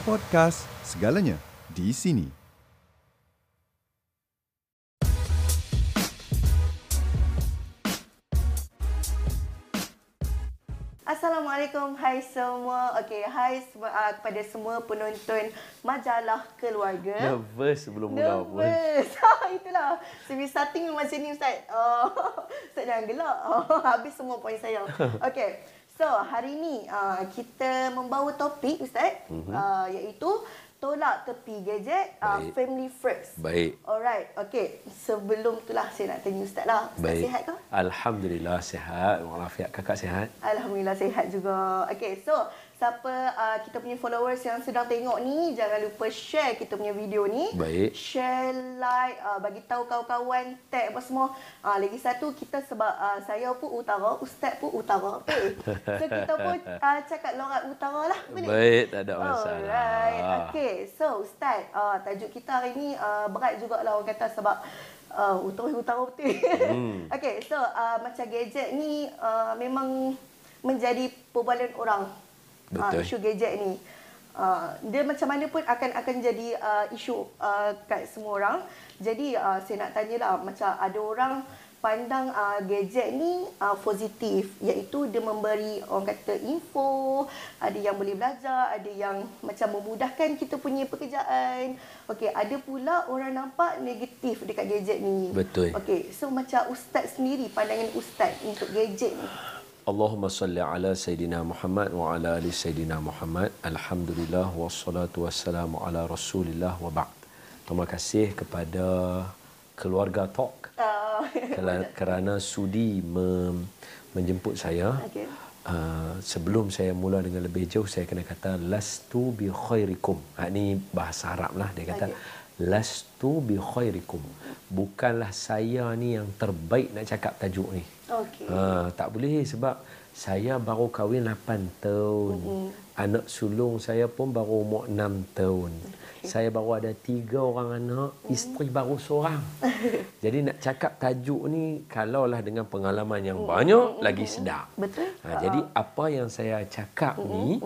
Podcast, segalanya di sini. Assalamualaikum, hai semua. Okey, hai semua, uh, kepada semua penonton majalah keluarga. Nervous sebelum mula pun. Nervous. Ah, Itulah. Sini starting macam ni Ustaz. Oh, Ustaz jangan gelak. Oh, habis semua poin saya. Okey. So, hari ni uh, kita membawa topik Ustaz mm-hmm. uh, iaitu tolak tepi gadget uh, Baik. family first. Baik. Alright. Okey. Sebelum itulah saya nak tanya Ustaz lah. Ustaz Baik. sihat ke? Alhamdulillah sihat. Walafiat kakak sihat. Alhamdulillah sihat juga. Okay, so siapa uh, kita punya followers yang sedang tengok ni, jangan lupa share kita punya video ni. Baik. Share, like, uh, bagi tahu kawan-kawan, tag apa semua. Uh, lagi satu, kita sebab uh, saya pun utara, ustaz pun utara. Okay. So kita pun uh, cakap lorat utara lah. Boleh? Baik, tak ada masalah. Alright. Okay, so ustaz, uh, tajuk kita hari ni uh, berat jugalah orang kata sebab uh, utara-utara betul. Hmm. okay, so uh, macam gadget ni uh, memang menjadi perbualan orang. Uh, Betul. isu gadget ni. Uh, dia macam mana pun akan akan jadi uh, isu uh, kat semua orang. Jadi uh, saya nak tanyalah macam ada orang pandang uh, gadget ni uh, positif iaitu dia memberi orang kata info, ada yang boleh belajar, ada yang macam memudahkan kita punya pekerjaan. Okey, ada pula orang nampak negatif dekat gadget ni. Betul. Okey, so macam ustaz sendiri pandangan ustaz untuk gadget ni. Allahumma salli ala Sayyidina Muhammad wa ala ali Sayyidina Muhammad. Alhamdulillah wassalatu wassalamu ala Rasulillah wa ba'd. Terima kasih kepada keluarga Talk Uh, kerana, sudi mem, menjemput saya. Okey. Uh, sebelum saya mula dengan lebih jauh saya kena kata lastu bi khairikum. Ha, ini bahasa Arab lah dia kata Okey. Lastu bi khairikum. Bukanlah saya ni yang terbaik nak cakap tajuk ni. Okey. Ha, tak boleh sebab saya baru kahwin 8 tahun. Mm-hmm. Anak sulung saya pun baru umur 6 tahun. Okay. Saya baru ada tiga orang anak, mm. isteri baru seorang. Jadi nak cakap tajuk ni kalaulah dengan pengalaman yang banyak lagi sedap. Betul. Ha, jadi apa yang saya cakap ni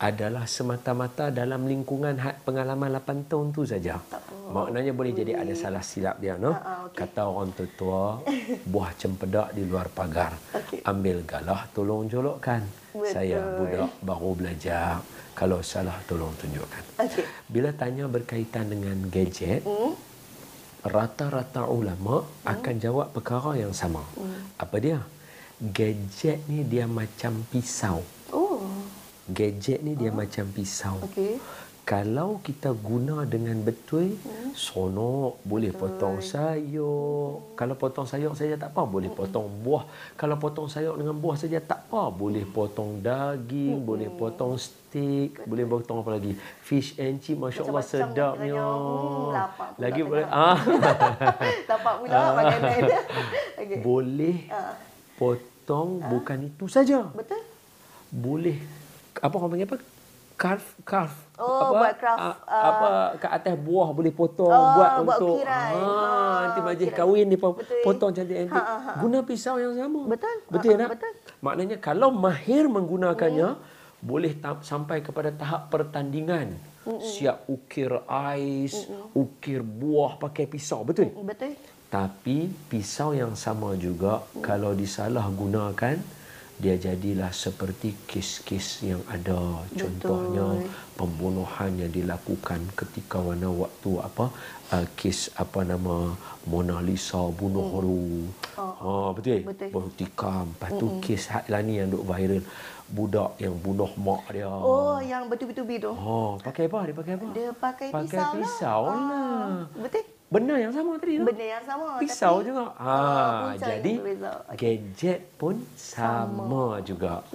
adalah semata-mata dalam lingkungan had pengalaman 8 tahun tu saja. Maknanya boleh jadi ada salah silap dia no. Ha, ha, okey. Kata orang tua buah cempedak di luar pagar. Okey. Ambil galah tolong jolokkan. Betul. Saya budak baru belajar. Kalau salah tolong tunjukkan. Okey. Bila tanya berkaitan dengan gadget, Hmm. rata-rata ulama akan jawab perkara yang sama. Apa dia? Gadget ni dia macam pisau. Oh. Gadget ni dia macam pisau. Okey. Kalau kita guna dengan betul, sonok, boleh potong sayur. Kalau potong sayur saja tak apa, boleh potong buah. Kalau potong sayur dengan buah saja tak apa, boleh potong daging, boleh potong steak, boleh potong apa lagi? Fish and chip, Masya Allah sedapnya. Hmm, lagi boleh, ah, Dapat pula makanan dia. Okey. boleh Ah. potong bukan itu saja. Betul? boleh apa orang panggil apa carve carve Oh, apa, buat craft, a- ah. apa kat atas buah boleh potong Oh, buat buat untuk ukiran. ha, Ha, nanti majlis ukiran. kahwin Betul. potong cantik antik Ha, ha, ha. guna pisau yang sama Betul. betul Ha, ha, tak betul. maknanya kalau mahir menggunakannya boleh ta- sampai kepada tahap pertandingan siap ukir ais ukir buah pakai pisau betul Betul. tapi pisau yang sama juga kalau disalah gunakan dia jadilah seperti kes-kes yang ada contohnya pembunuhan yang dilakukan ketika mana waktu apa uh, kes apa nama Mona Lisa bunuh hmm. Ru. Oh. Ha betul. Betul. Baru tikam. Lepas tu kes hak lah ni yang duk viral budak yang bunuh mak dia. Oh, yang betul-betul tu. Oh, pakai apa? Dia pakai apa? Dia pakai, pakai pisau, pisau lah. lah. Ah, Betul. Benda yang sama tadi. tu. Benda yang sama. Pisau tapi, juga. Ha, punca jadi berbeza. Gadget pun sama, juga.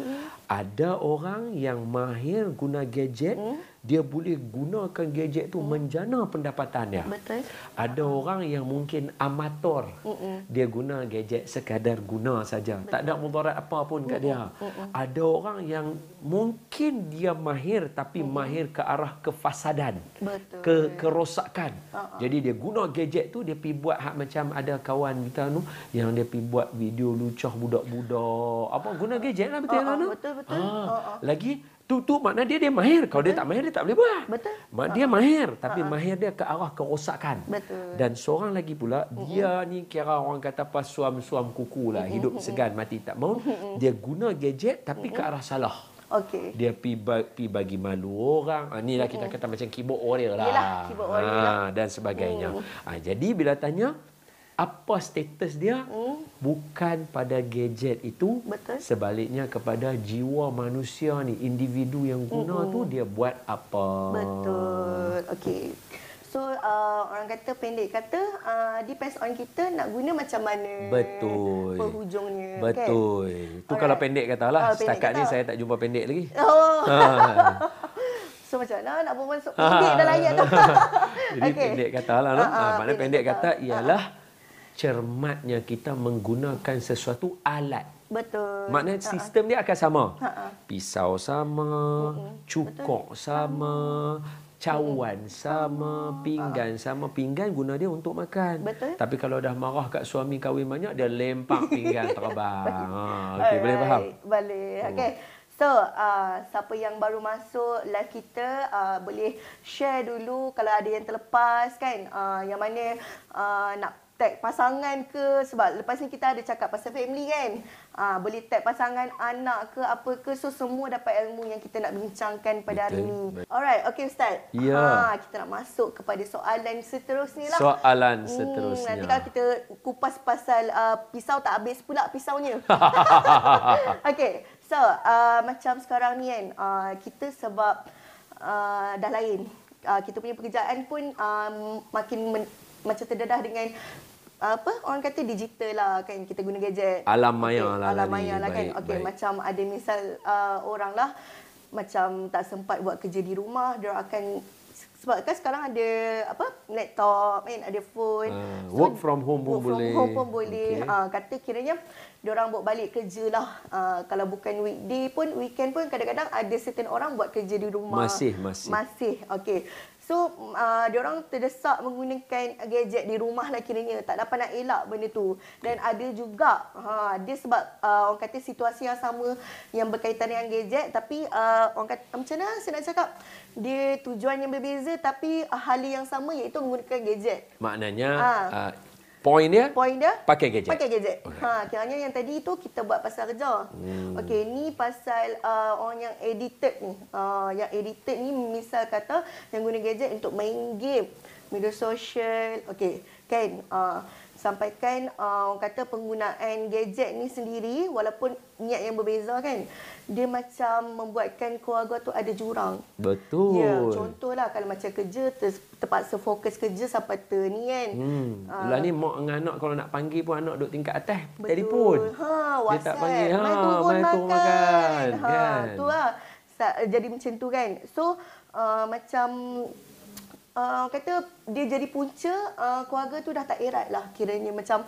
Ada orang yang mahir guna gadget, Hmm. dia boleh gunakan gadget tu menjana pendapatan dia. Betul. Ada orang yang mungkin amator. Dia guna gadget sekadar guna saja. Tak ada mudarat apa pun kat dia. Ada orang yang mungkin dia mahir tapi mahir ke arah kefasadan. Betul. Ke kerosakan. Jadi dia guna gadget tu dia pi buat hak macam ada kawan kita tu yang dia pi buat video lucah budak-budak. Apa guna gadget lah betul Ah, kan? betul, betul. Ah, Ah, ah. Lagi Tu tu makna dia dia mahir. Kalau dia tak mahir dia tak boleh buat. Betul. Mak dia mahir tapi mahir dia ke arah kerosakan. Betul. Dan seorang lagi pula dia ni kira orang kata apa suam-suam kuku lah, hidup segan mati tak mau. Dia guna gadget tapi ke arah salah. Okey. Dia pi, pi bagi malu orang. Ah, inilah kita kata macam keyboard warrior lah. Yelah, keyboard warrior lah. Dan sebagainya. Ah, jadi bila tanya apa status dia bukan pada gadget itu Betul. sebaliknya kepada jiwa manusia ni individu yang guna tu dia buat apa Betul. Okey. So uh, orang kata pendek kata uh, depends on kita nak guna macam mana. Betul. Penghujungnya. Betul. Kan? Tu kalau pendek katalah. Ah, pendek Setakat ni kata. saya tak jumpa pendek lagi. Oh. Ha. So macam mana nak buat masuk pendek dalam ayat tu. Jadi Okey. pendek kata lah. No? Ah, ah, Ha, maknanya pendek pendek kata kata. ialah cermatnya kita menggunakan sesuatu alat. Betul. Maknanya sistem dia akan sama. Ha-ha. Pisau sama, cukok sama, cawan sama, pinggan sama. Pinggan guna dia untuk makan. Betul. Tapi kalau dah marah kat suami kahwin banyak, dia lempak pinggan terbang. Ha, okay, boleh faham? Boleh. Okey. So, uh, siapa yang baru masuk live kita uh, boleh share dulu kalau ada yang terlepas kan uh, yang mana uh, nak tag pasangan ke sebab lepas ni kita ada cakap pasal family kan. Uh, boleh tag pasangan anak ke apa ke so semua dapat ilmu yang kita nak bincangkan pada hari ni. Alright, okay ustaz. Ya. Ha, kita nak masuk kepada soalan seterusnya lah. Soalan Hmm, seterusnya. nanti kalau kita kupas pasal uh, pisau tak habis pula pisaunya. Okey. So, uh, macam sekarang ni kan, uh, kita sebab uh, dah lain. Uh, kita punya pekerjaan pun um, makin men- macam terdedah dengan apa orang kata digital lah kan kita guna gadget Alam maya lah alam lah ni. maya lah kan Baik, okey macam ada misal uh, orang lah macam tak sempat buat kerja di rumah dia akan sebab kan sekarang ada apa laptop kan ada phone Ah, work from home pun work from boleh. home pun boleh Okey. Ah, kata kiranya orang buat balik kerja lah Ah, kalau bukan weekday pun weekend pun kadang-kadang ada certain orang buat kerja di rumah Masih, masih. masih okey so uh, orang terdesak menggunakan gadget di rumah lah kiranya. Tak dapat nak elak benda tu. Dan ada juga ha dia sebab uh, orang kata situasi yang sama yang berkaitan dengan gadget. Tapi uh, orang kata macam mana saya nak cakap? Dia tujuan yang berbeza tapi uh, hal yang sama iaitu menggunakan gadget. Maknanya Ah. uh, point dia Point dia pakai gadget. Pakai gadget. Ha, kiranya yang tadi tu kita buat pasal kerja. Hmm. Okey, ni pasal uh, orang yang edited ni. Uh, yang edited ni misal kata yang guna gadget untuk main game, media sosial. Okey, kan uh, sampaikan uh, orang kata penggunaan gadget ni sendiri walaupun niat yang berbeza kan. Dia macam membuatkan keluarga tu ada jurang. Betul. Ya, contohlah kalau macam kerja ter, terpaksa fokus kerja sampai ter ni kan. Hmm. Ah. Lah ni mak dengan anak kalau nak panggil pun anak duduk tingkat atas. Betul. Telefon. Ha, Dia WhatsApp. tak panggil. Ha, mai turun mai makan. makan. Ha, kan? tu lah. Jadi macam tu kan. So, uh, macam uh, kata dia jadi punca uh, keluarga tu dah tak erat lah kiranya macam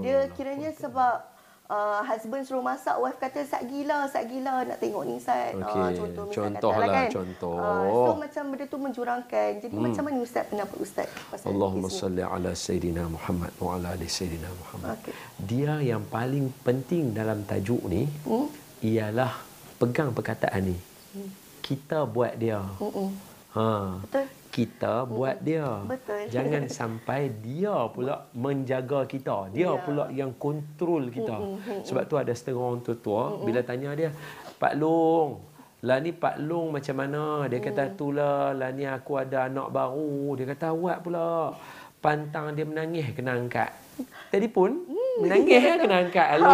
dia kiranya sebab uh, husband suruh masak wife kata sat gila sat gila nak tengok ni sat Ah, contoh misal contoh kata lah, kan contoh. Ah, so macam benda tu menjurangkan jadi hmm. macam mana ustaz pendapat ustaz pasal Allahumma salli ala Sayyidina Muhammad wa ala ali Sayyidina Muhammad. Okey. Dia yang paling penting dalam tajuk ni Hmm? ialah pegang perkataan ni. Kita buat dia. Mm-mm. Ha. Betul. Kita buat dia. Betul. Jangan sampai dia pula menjaga kita. Dia Ya. pula yang kontrol kita. Sebab tu ada setengah orang tua-tua bila tanya dia, "Pak Long, lah ni Pak Long macam mana?" Dia kata, "Itulah, lah ni aku ada anak baru." Dia kata, "Awak pula pantang dia menangis kena angkat." Telefon menangis eh, kena angkat. Hello.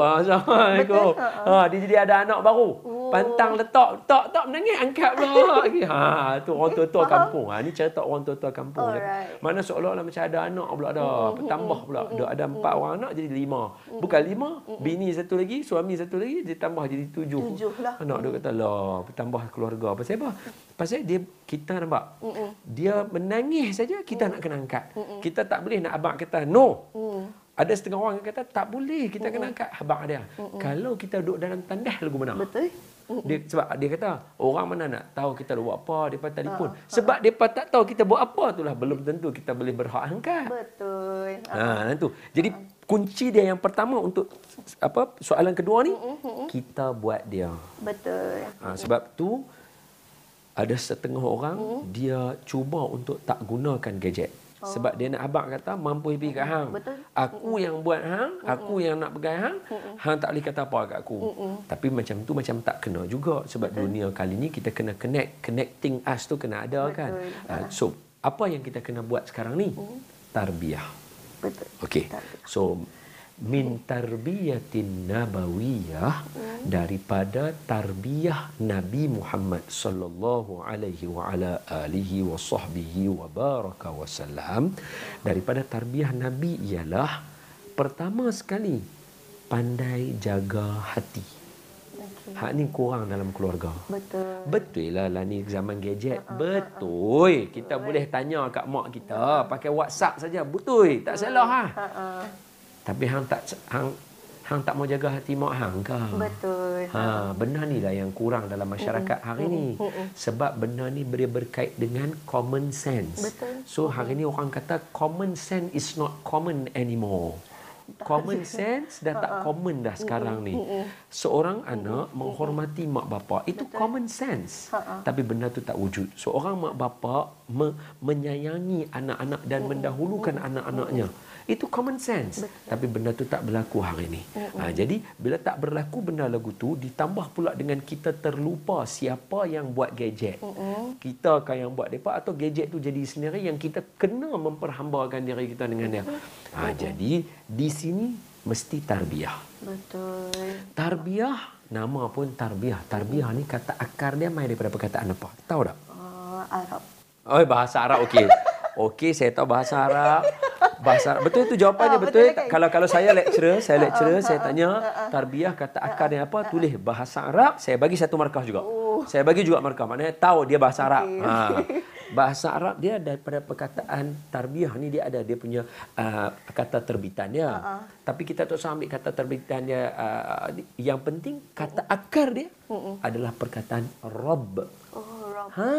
Ah, Assalamualaikum. Ha, dia jadi ada anak baru. Pantang letak, tak tak menangis angkat pula. ha, tu orang tua-tua kampung. Ha, ni cerita orang tua-tua kampung. dia. Alright. Mana seolah-olah macam ada anak pula dah. Bertambah pula. Dah ada empat orang anak jadi lima. Bukan lima. Bini satu lagi, suami satu lagi, dia tambah jadi tujuh. Tujuh lah. Anak dia kata, lah, bertambah keluarga. Pasal apa? Pasal dia, kita nampak. Dia menangis saja, kita nak kena angkat. Kita tak boleh nak abang kata, no. Ada setengah orang yang kata, tak boleh, kita kena angkat abang dia. Kalau kita duduk dalam tandas, lagu mana? betul Dia, sebab dia kata, orang mana nak tahu kita buat apa, mereka telefon. Ah, Sebab mereka tak tahu kita buat apa itulah belum tentu kita boleh berhak angkat. betul Ha, tu. Jadi kunci dia yang pertama untuk apa soalan kedua ni kita buat dia. Betul. Ha, sebab tu ada setengah orang dia cuba untuk tak gunakan gadget. Sebab dia nak abang kata mampu pergi kat hang. Betul. Aku yang buat hang, aku yang nak pegang hang, hang tak boleh kata apa kat aku. Tapi macam tu macam tak kena juga sebab dunia kali ni kita kena connect, connecting us tu kena ada kan. Ha, so apa yang kita kena buat sekarang ni? Tarbiyah. Betul. Okey. So min tarbiyatin nabawiyah daripada tarbiyah Nabi Muhammad sallallahu alaihi wa ala alihi wa sahbihi wa baraka wasallam daripada tarbiyah Nabi ialah pertama sekali pandai jaga hati. Okey. Hak ni kurang dalam keluarga. Betul. Betul lah lah ni zaman gadget. Betul. Kita boleh tanya kat mak kita pakai WhatsApp saja. Betul. Tak salah ha. Ah. Tapi hang tak hang hang tak mau jaga hati mak hang ke? Betul. Ha, benda ni lah yang kurang dalam masyarakat hari ni. Sebab benda ni boleh berkait dengan common sense. Betul. So hari ni orang kata common sense is not common anymore. Common sense dah tak common dah sekarang ni. Seorang anak menghormati mak bapa itu common sense. Tapi benda tu tak wujud. Seorang mak bapa me- menyayangi anak-anak dan mendahulukan anak-anaknya. Itu common sense. Tapi benda tu tak berlaku hari ni. Ha, jadi bila tak berlaku benda lagu tu ditambah pula dengan kita terlupa siapa yang buat gadget. Kita kan yang buat depa atau gadget tu jadi sendiri yang kita kena memperhambakan diri kita dengan dia. Ha, jadi di sini mesti tarbiyah. Betul. Tarbiyah nama pun tarbiyah. Tarbiyah ni kata akar dia mai daripada perkataan apa? Tahu tak? Uh, Arab. Oh bahasa Arab okey. Okey saya tahu bahasa Arab. Bahasa Arab. Betul itu jawapannya Ah, betul. betul kan? Kalau kalau saya lecturer, saya lecturer, saya tanya tarbiyah kata akar dia apa? Tulis bahasa Arab, saya bagi satu markah juga. Saya bagi juga markah. Maknanya tahu dia bahasa Arab. Okey. Ha. Bahasa Arab dia daripada perkataan tarbiyah ni dia ada dia punya uh, kata terbitan dia. Tapi kita tak usah ambil kata terbitan dia uh, yang penting kata akar dia adalah perkataan rabb. Oh, Arab. Ha.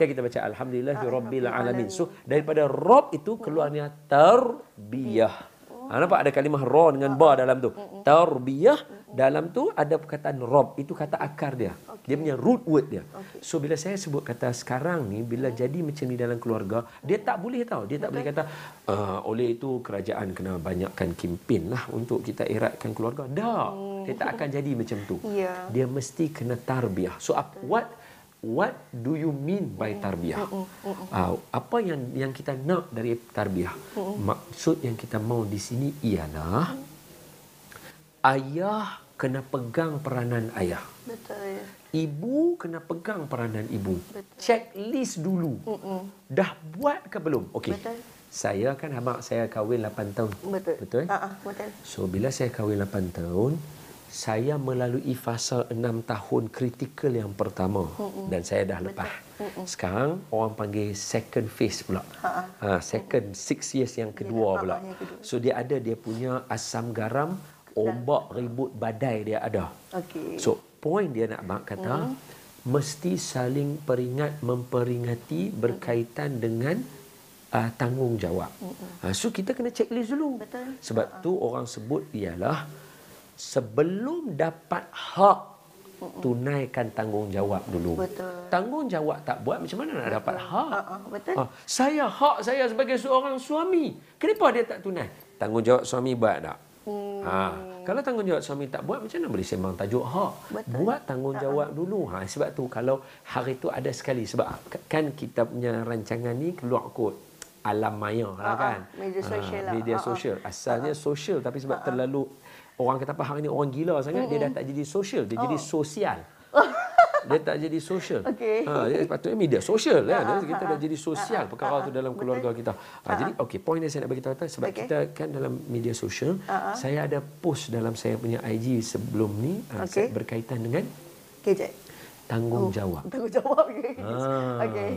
Kan kita baca alhamdulillahi rabbil alamin. So daripada rob itu keluarnya tarbiyah. Ha, nampak ada kalimah ra dengan ba dalam tu. Tarbiyah dalam tu ada perkataan rob itu kata akar dia. Dia punya root word dia. So bila saya sebut kata sekarang ni bila jadi macam ni dalam keluarga, dia tak boleh tahu. Dia tak boleh kata uh, oleh itu kerajaan kena banyakkan kimpin lah untuk kita eratkan keluarga. Dah. Dia tak akan jadi macam tu. Ya. Dia mesti kena tarbiyah. So what what do you mean by tarbiyah? Uh, apa yang yang kita nak dari tarbiyah? Maksud yang kita mau di sini ialah ayah kena pegang peranan ayah. Betul. Ibu kena pegang peranan ibu. Betul. Checklist dulu. Dah buat ke belum? Okey. Betul. Saya kan abang saya kahwin 8 tahun. Betul. Betul? Ha ah, betul. So bila saya kahwin 8 tahun, saya melalui fasa 6 tahun kritikal yang pertama dan saya dah lepas. Sekarang orang panggil second phase pula. Ha, second six years yang kedua Ha, pula. kedua. So dia ada dia punya asam garam, ombak ribut badai dia ada. Okey. So point dia nak bang kata mesti saling peringat memperingati berkaitan dengan uh, tanggungjawab. Uh, so kita kena checklist dulu. Betul. Sebab tu orang sebut ialah sebelum dapat hak tunaikan tanggungjawab dulu. Betul. Tanggungjawab tak buat macam mana nak dapat hak? Ha ah, betul. Ah, saya hak saya sebagai seorang suami. Kenapa dia tak tunai? Tanggungjawab suami buat tak? Hmm. Ha, kalau tanggungjawab suami tak buat macam mana boleh sembang tajuk hak? Betul. Buat tanggungjawab dulu. Ha sebab tu kalau hari tu ada sekali sebab kan kita punya rancangan ni keluar kot alam maya lah Ha, kan. media sosial lah. Media Ha, ha. sosial. Asalnya sosial tapi sebab terlalu orang kata apa hari ni orang gila sangat dia dah tak jadi sosial, dia jadi sosial. dia tak jadi sosial. Okey. Ha, dia sepatutnya media sosial kan. kita dah jadi sosial perkara tu dalam keluarga kita. Ha, jadi okey, poin yang saya nak bagi tahu sebab Okey. kita kan dalam media sosial, saya ada post dalam saya punya IG sebelum ni ha, Okey. berkaitan dengan Gadget. tanggungjawab. Tanggungjawab. Okey. Ah, Okey.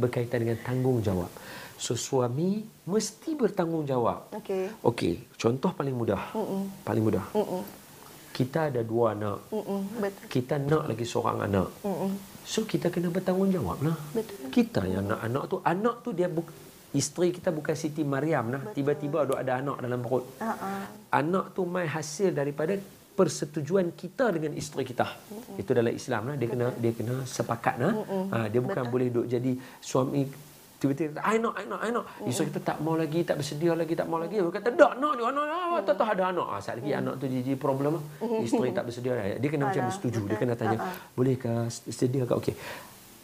Berkaitan dengan tanggungjawab. So suami mesti bertanggungjawab. Okey. Okey, contoh paling mudah. Mm-mm. Paling mudah. Mm-mm. Kita ada dua anak. Mm-mm. Betul. Kita nak lagi seorang anak. Mm-mm. So kita kena bertanggungjawab lah. Betul. Kita yang nak anak tu, anak tu dia buk, isteri kita bukan Siti Maryam nah. Tiba-tiba ada ada anak dalam perut. Ha-ha. Anak tu mai hasil daripada persetujuan kita dengan isteri kita. Mm-mm. Itu dalam Islam lah. Dia kena dia kena sepakat nah. Ha, dia bukan Betul. boleh duduk jadi suami tiba-tiba I nak I nak I nak. Mm. Isteri kita tak mau lagi, tak bersedia lagi, tak mau lagi. Dia kata tak nak dia anak mm. tak tahu ada anak. Ah, lagi mm. anak tu jadi problem lah. Isteri tak bersedia. Dia kena macam bersetuju. Dia kena tanya, bolehkah sedia ke? Okey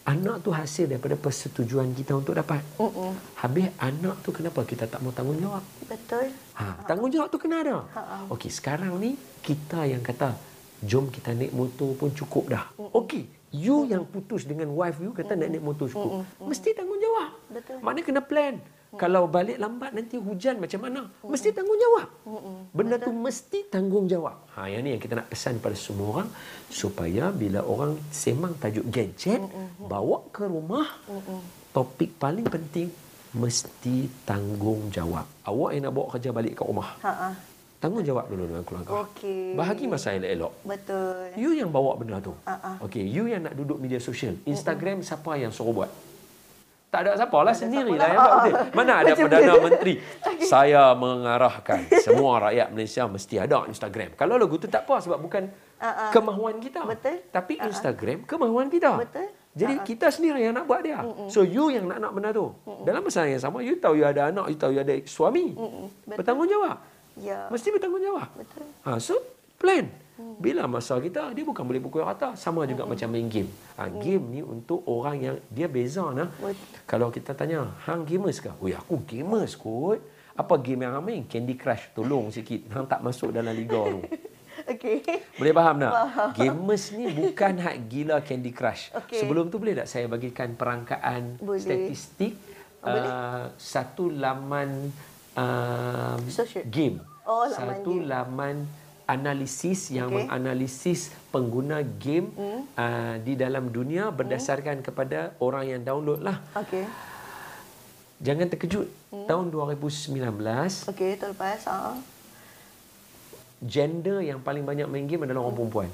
anak tu hasil daripada persetujuan kita untuk dapat. Uh-uh. Habis anak tu kenapa kita tak mau tanggungjawab? Betul. Ha, tanggungjawab tu kena ada. Uh-uh. Okey, sekarang ni kita yang kata jom kita naik motor pun cukup dah. Okey, you uh-uh. yang putus dengan wife you kata uh-uh. nak naik motor. Uh-uh. Mesti tanggungjawab. Betul. Maknanya kena plan. Kalau balik lambat nanti hujan macam mana? Mm-mm. Mesti tanggungjawab. Mm-mm. Benda Betul. tu mesti tanggungjawab. Ha yang ni yang kita nak pesan pada semua orang supaya bila orang semang tajuk gadget Mm-mm. bawa ke rumah Mm-mm. topik paling penting mesti tanggungjawab. Awak yang nak bawa kerja balik ke rumah. Ha Tanggungjawab dulu dengan keluarga. Okey. Bahagi masa elok-elok. Betul. You yang bawa benda tu. Ha Okey, you yang nak duduk media sosial. Instagram Mm-mm. siapa yang suruh buat? Tak ada siapa lah sendirilah yang buat betul. Mana ada Perdana Menteri. Saya mengarahkan semua rakyat Malaysia mesti ada Instagram. Kalau lagu tu tak apa sebab bukan uh-uh. kemahuan kita. Betul. Tapi uh-uh. Instagram kemahuan kita. Betul. Jadi uh-uh. kita sendiri yang nak buat dia. Uh-uh. So you yang nak nak benda tu. Uh-uh. Dalam masa yang sama you tahu you ada anak, you tahu you ada suami. Uh-uh. Bertanggungjawab. Ya. Mesti bertanggungjawab. Betul. Ha, so plan. Bila masa kita, dia bukan boleh pukul rata. Sama juga hmm. macam main game. Ha, game ni untuk orang yang dia beza. Nah. Kalau kita tanya, hang gamers ke? Oh, aku gamers kot. Apa game yang hang main? Candy Crush. Tolong sikit. Hang tak masuk dalam liga tu. Okay. Boleh faham tak? Faham. Gamers ni bukan hak gila Candy Crush. Okay. Sebelum tu boleh tak saya bagikan perangkaan boleh. statistik uh, satu laman uh, game. Oh, laman satu game. laman analisis yang okay. menganalisis pengguna game mm. uh, di dalam dunia berdasarkan mm. kepada orang yang download lah. Okay. Jangan terkejut. Mm. Tahun 2019. Okey, tahun lepas. Ha. Gender yang paling banyak main game adalah orang perempuan.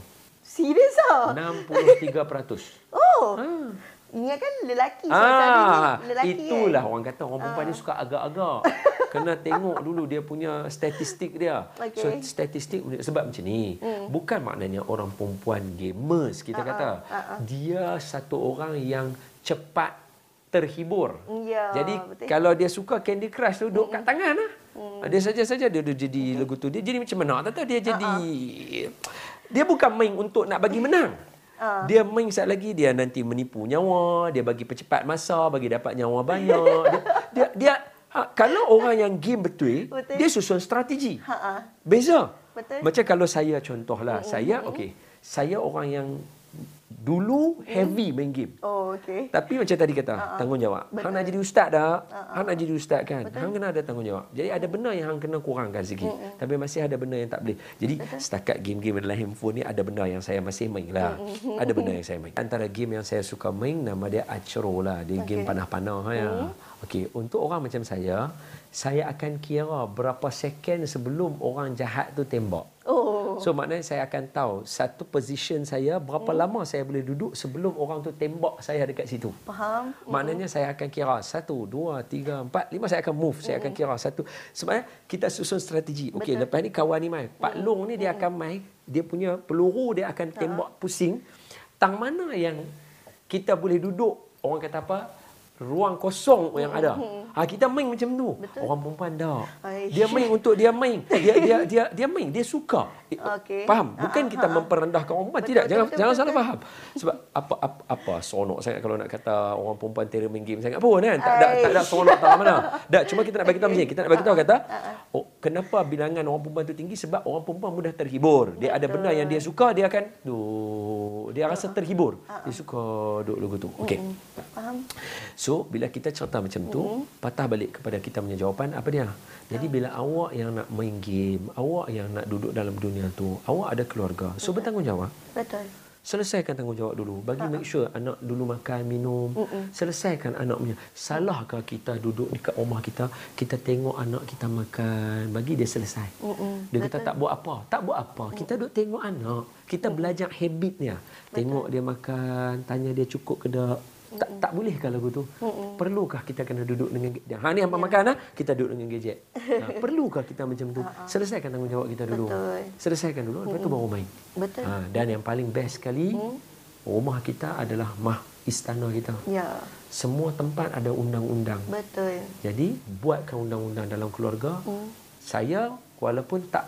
Serius ah? 63%. oh. Ha. Ini kan lelaki. Ah, lelaki itulah kan? orang kata orang perempuan ah. ni suka agak-agak. Kena tengok dulu dia punya statistik dia. Okay. So statistik sebab macam ni. Hmm. Bukan maknanya orang perempuan gamers kita uh-uh. kata. Uh-uh. Dia satu orang yang cepat terhibur. Ya, jadi betul. kalau dia suka Candy Crush tu duduk hmm. kat tangan lah. Hmm. Dia saja-saja dia, dia jadi hmm. lagu tu. Dia jadi macam mana? Tak tahu dia jadi... Uh-uh. Dia bukan main untuk nak bagi menang. Uh. Dia main sekali lagi dia nanti menipu nyawa, dia bagi percepat masa, bagi dapat nyawa banyak. dia dia, dia ha, kalau orang yang game betul, betul. dia susun strategi. Ha-ha. Beza. Betul. Macam kalau saya contohlah, mm-hmm. saya okey, saya orang yang Dulu heavy main game. Oh, okey. Tapi macam tadi kata, uh-huh. tanggungjawab. Betul. Hang nak jadi ustaz dah. Uh-huh. Hang nak jadi ustaz kan. Betul. Hang kena ada tanggungjawab. Jadi ada benda yang hang kena kurangkan sikit. Uh-huh. Tapi masih ada benda yang tak boleh. Jadi Betul. setakat game-game dalam handphone ni ada benda yang saya masih main lah. Uh-huh. Ada benda yang saya main. Antara game yang saya suka main nama dia Achro lah. Dia okay. game panah-panah ya. Uh-huh. Okey, untuk orang macam saya, saya akan kira berapa second sebelum orang jahat tu tembak. Oh. So maknanya saya akan tahu satu position saya berapa hmm. lama saya boleh duduk sebelum orang tu tembak saya dekat situ. Faham. Maknanya hmm. saya akan kira satu, dua, tiga, empat, lima saya akan move. Hmm. Saya akan hmm. kira satu. Sebenarnya kita susun strategi. Okey, lepas ni kawan ni mai. Pak hmm. Long ni dia hmm. akan mai. Dia punya peluru dia akan tembak pusing. Tang mana yang kita boleh duduk orang kata apa ruang kosong yang ada. Ha, kita main macam tu. Betul. Orang perempuan dah. Dia main untuk dia main. Dia dia dia dia main, dia suka. Okay. Faham? Bukan ha, kita ha, memperendahkan orang perempuan. Tidak, betul, jangan betul, jangan betul, salah betul. faham. Sebab apa apa, apa seronok sangat kalau nak kata orang perempuan terror main game sangat pun kan. Tak ada tak ada seronok tak mana. Dah, cuma kita nak bagi tahu okay. macam Kita nak bagi tahu kata, oh, kenapa bilangan orang perempuan tu tinggi sebab orang perempuan mudah terhibur. Dia betul. ada benda yang dia suka, dia akan duh, dia rasa terhibur. Dia suka duduk lagu tu. Okey. Faham. So, bila kita cerita macam tu, patah balik kepada kita punya jawapan, apa dia? Jadi bila awak yang nak main game, awak yang nak duduk dalam dunia tu, awak ada keluarga. So, bertanggungjawab. Betul. Selesaikan tanggungjawab dulu. Bagi uh-huh. make sure anak dulu makan, minum. Selesaikan anak punya. Salahkah kita duduk dekat rumah kita, kita tengok anak kita makan, bagi dia selesai. Dia Betul. kata tak buat apa. Tak buat apa. Uh-uh. Kita duduk tengok anak. Kita uh-uh. belajar habitnya. Tengok dia makan, tanya dia cukup ke tak Tak tak boleh kalau lagu tu. Perlukah kita kena duduk dengan gadget? Ha ni apa makan ah? Kita duduk dengan gadget. Ha, perlukah kita macam tu? Selesaikan tanggungjawab kita dulu. Betul. Selesaikan dulu lepas tu baru main. Betul. Ha, dan yang paling best sekali rumah kita adalah mah istana kita. Ya, Semua tempat ada undang-undang. betul. Jadi buatkan undang-undang dalam keluarga. Saya walaupun tak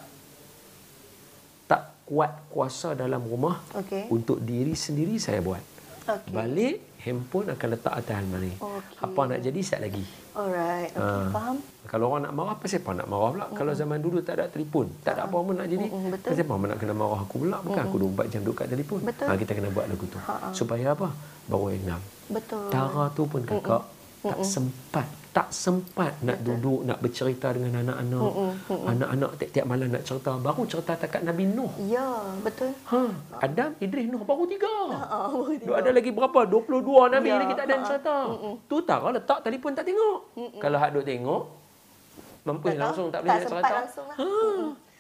tak kuat kuasa dalam rumah Okey. untuk diri sendiri saya buat. Okey. Balik handphone akan letak atas almari. Okey. Apa nak jadi set lagi. Alright, okey, Ah. faham. Kalau orang nak marah, apa nak marah pula? Kalau zaman dulu tak ada telefon, tak ada apa pun nak jadi. Mm-mm, betul. Pasal apa nak kena marah aku pula? Bukan aku 24 jam duduk kat telefon. Betul. Ha, kita kena buat lagu tu. Ha-ha. Supaya apa? Baru enam. Betul. Tara tu pun kakak tak sempat tak sempat nak duduk nak bercerita dengan anak-anak. Anak-anak tiap-tiap malam nak cerita. Baru cerita takat Nabi Nuh. Ya, betul. Ha, Adam, Idris, Nuh baru tiga. Ah, baru Duk ada lagi berapa? 22 Nabi Ya, lagi tak ada yang ha, cerita. Tu Tara letak telefon tak tengok. Kalau hak duk tengok, mampu Tak tahu. langsung tak boleh Tak nak sempat cerita. langsung lah. Ha.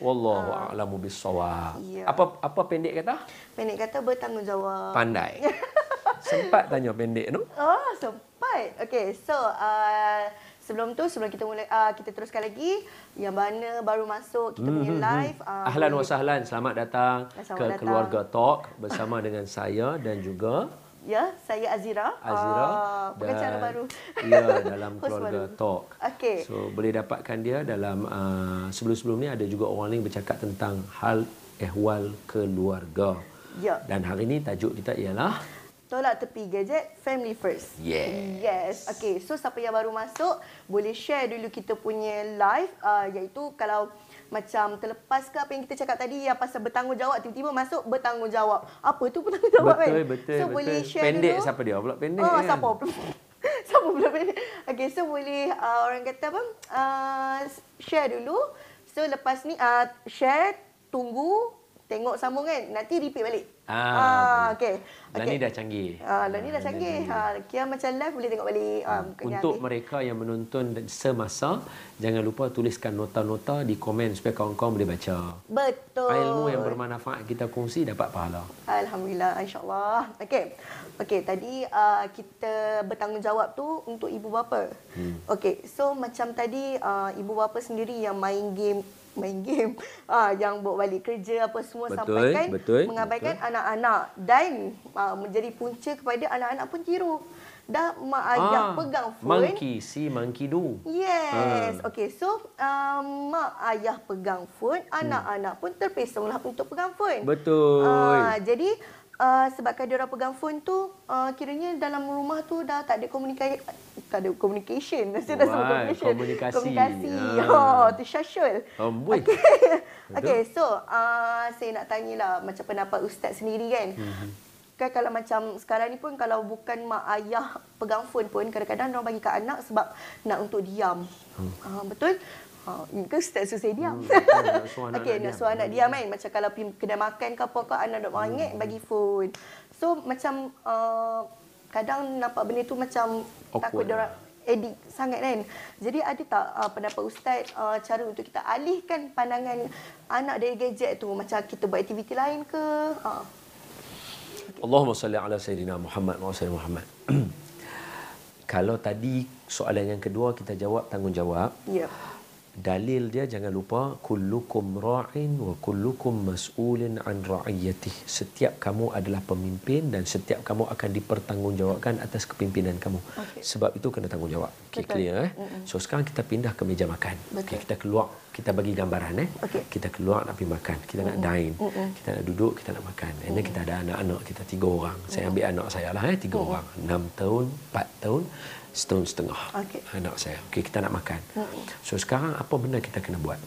Wallahu a'lamu bissawab. Ya. Apa apa pendek kata? Pendek kata bertanggungjawab. Pandai. Sempat tanya pendek tu. Oh, sempat. Okay, so uh, sebelum tu, sebelum kita mula, uh, kita teruskan lagi. Yang mana baru masuk kita punya live. Uh, Ahlan wa sahlan, selamat datang Selamat ke datang. Keluarga Talk bersama dengan saya dan juga Ya, saya Azira. Azira Uh, pengacara baru. Ya, dalam Keluarga baru. Talk. Okey. So, boleh dapatkan dia dalam uh, sebelum-sebelum ni ada juga orang lain bercakap tentang hal ehwal keluarga. Ya. Dan hari ni tajuk kita ialah Tolak tepi gadget, family first. Yes. Yes. Okay, so siapa yang baru masuk, boleh share dulu kita punya live. Uh, iaitu kalau macam terlepas ke apa yang kita cakap tadi yang pasal bertanggungjawab, tiba-tiba masuk bertanggungjawab. Apa tu bertanggungjawab kan? betul betul So betul. boleh share pendek dulu. siapa dia pula pendek Oh, kan? siapa? siapa pula pendek? Okay, so boleh uh, orang kata apa? Uh, share dulu. So lepas ni uh, share, tunggu, tengok sambung kan. Nanti repeat balik. Ah, okay. Dan ni dah canggih. Ah, dan ni dah canggih. Ha, kira macam live boleh tengok balik. Ah, bukannya Untuk habis. mereka yang menonton semasa, jangan lupa tuliskan nota-nota di komen supaya kawan-kawan boleh baca. Betul. Ilmu yang bermanfaat kita kongsi dapat pahala. Alhamdulillah, insyaAllah. Okey. Okey, tadi uh, kita bertanggungjawab tu untuk ibu bapa. Hmm. Okey, so macam tadi uh, ibu bapa sendiri yang main game main game ah yang bawa balik kerja apa semua Betul, sampaikan betul, mengabaikan anak-anak dan uh, menjadi punca kepada anak-anak pun tiru dah mak ayah pegang phone Ah, Monkey see, monkey do. Yes. Ah. Okay, so um, mak ayah pegang phone, anak-anak pun terpesonglah untuk pegang phone. Betul. Ah, jadi uh, sebabkan dia orang pegang phone tu, uh, kiranya dalam rumah tu dah tak ada komunikasi tak ada communication. Saya dah sebut communication. Komunikasi. Komunikasi. Ah. Oh, tu syasyul. Amboi. Okay. okay, so uh, saya nak tanyalah macam pendapat ustaz sendiri kan. Mhm. Kan kalau macam sekarang ni pun kalau bukan mak ayah pegang phone pun kadang-kadang orang bagi kat anak sebab nak untuk diam. Hmm. Uh, betul? Ha, uh, ke ustaz suruh saya diam. Hmm, betul. Nak suruh anak suruh anak diam kan. Macam kalau pergi kedai makan ke apa ke anak duk mangit Hmm. bagi phone. So macam uh, kadang nampak benda tu macam Awkward takut dia orang edik sangat kan. Jadi ada tak uh, pendapat ustaz uh, cara untuk kita alihkan pandangan anak dari gadget tu macam kita buat aktiviti lain ke? Uh. Allahumma salli ala Sayyidina Muhammad wa sallam Muhammad. Kalau tadi soalan yang kedua kita jawab tanggungjawab. Ya. Dalil dia jangan lupa kullukum ra'in wa kullukum mas'ulin an ra'iyatih. Setiap kamu adalah pemimpin dan setiap kamu akan dipertanggungjawabkan atas kepimpinan kamu. Okey. Sebab itu kena tanggungjawab. Okay, Betul. clear eh? So sekarang kita pindah ke meja makan. Betul. Okay, kita keluar, kita bagi gambaran eh. Okey. Kita keluar nak pergi makan. Kita nak dine. Kita nak duduk, kita nak makan. And then kita ada anak-anak kita tiga orang. Saya ambil anak saya lah eh, tiga orang. Enam tahun, empat tahun, setahun setengah. Okey. Anak saya. Okey, kita nak makan. So sekarang apa benda kita kena buat?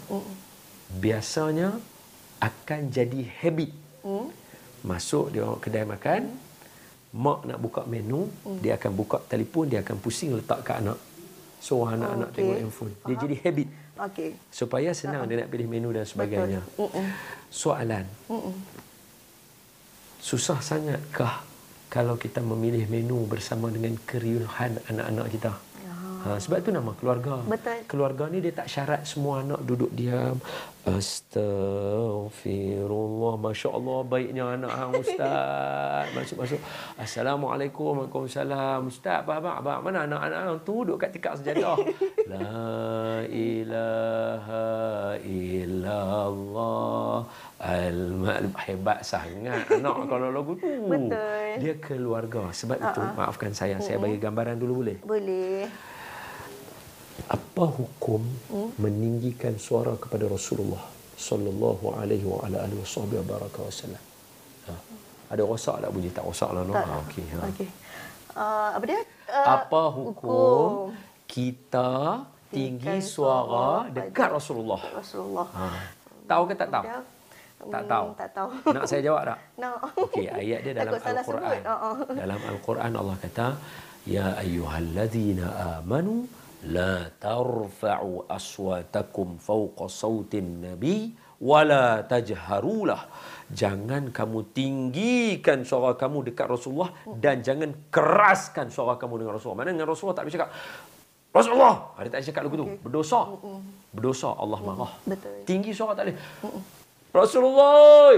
Biasanya akan jadi habit. Masuk dia orang kedai makan, mak nak buka menu, dia akan buka telefon, dia akan pusing letak kat anak. So anak-anak Okey. tengok handphone. Dia jadi habit. Okey. Supaya senang dia nak pilih menu dan sebagainya. Soalan. Susah sangatkah kalau kita memilih menu bersama dengan keriuhan anak-anak kita? Ha, sebab itu nama keluarga. Betul. Keluarga ni dia tak syarat semua anak duduk diam. Astaghfirullah. Masya Allah baiknya anak hang ustaz. Masuk-masuk. Assalamualaikum. Waalaikumsalam. Ustaz apa abang? Abang mana anak-anak hang tu duduk kat tikar sejadah. La ilaha illallah. Al hebat sangat anak kalau lagu tu. Betul. Dia keluarga. Sebab itu maafkan saya. Saya bagi gambaran dulu boleh? Boleh. Apa hukum hmm? meninggikan suara kepada Rasulullah sallallahu alaihi wa ala alihi wasallam. Ha. Ada rosak tak bunyi tak rosak lah no. Tak. Ha okey. Ha. Okey. Uh, apa dia? Uh, Apa hukum, kita tinggi suara dekat Rasulullah? Rasulullah. Ha. Tahu ke tak tahu? Tak hmm, tahu. Tak tahu. Nak saya jawab tak? Nak. Okey, ayat dia dalam Al-Quran. sebut. Uh-uh. Dalam Al-Quran Allah kata, "Ya ayyuhallazina amanu la tarfa'u aswatakum fawqa sautin nabi wala tajharulah." Jangan kamu tinggikan suara kamu dekat Rasulullah dan jangan keraskan suara kamu dengan Rasulullah. Mana dengan Rasulullah tak boleh cakap Rasulullah. Ada tak cakap lagu tu. Berdosa. Berdosa Allah marah. Betul. Tinggi suara tak boleh. Rasulullah.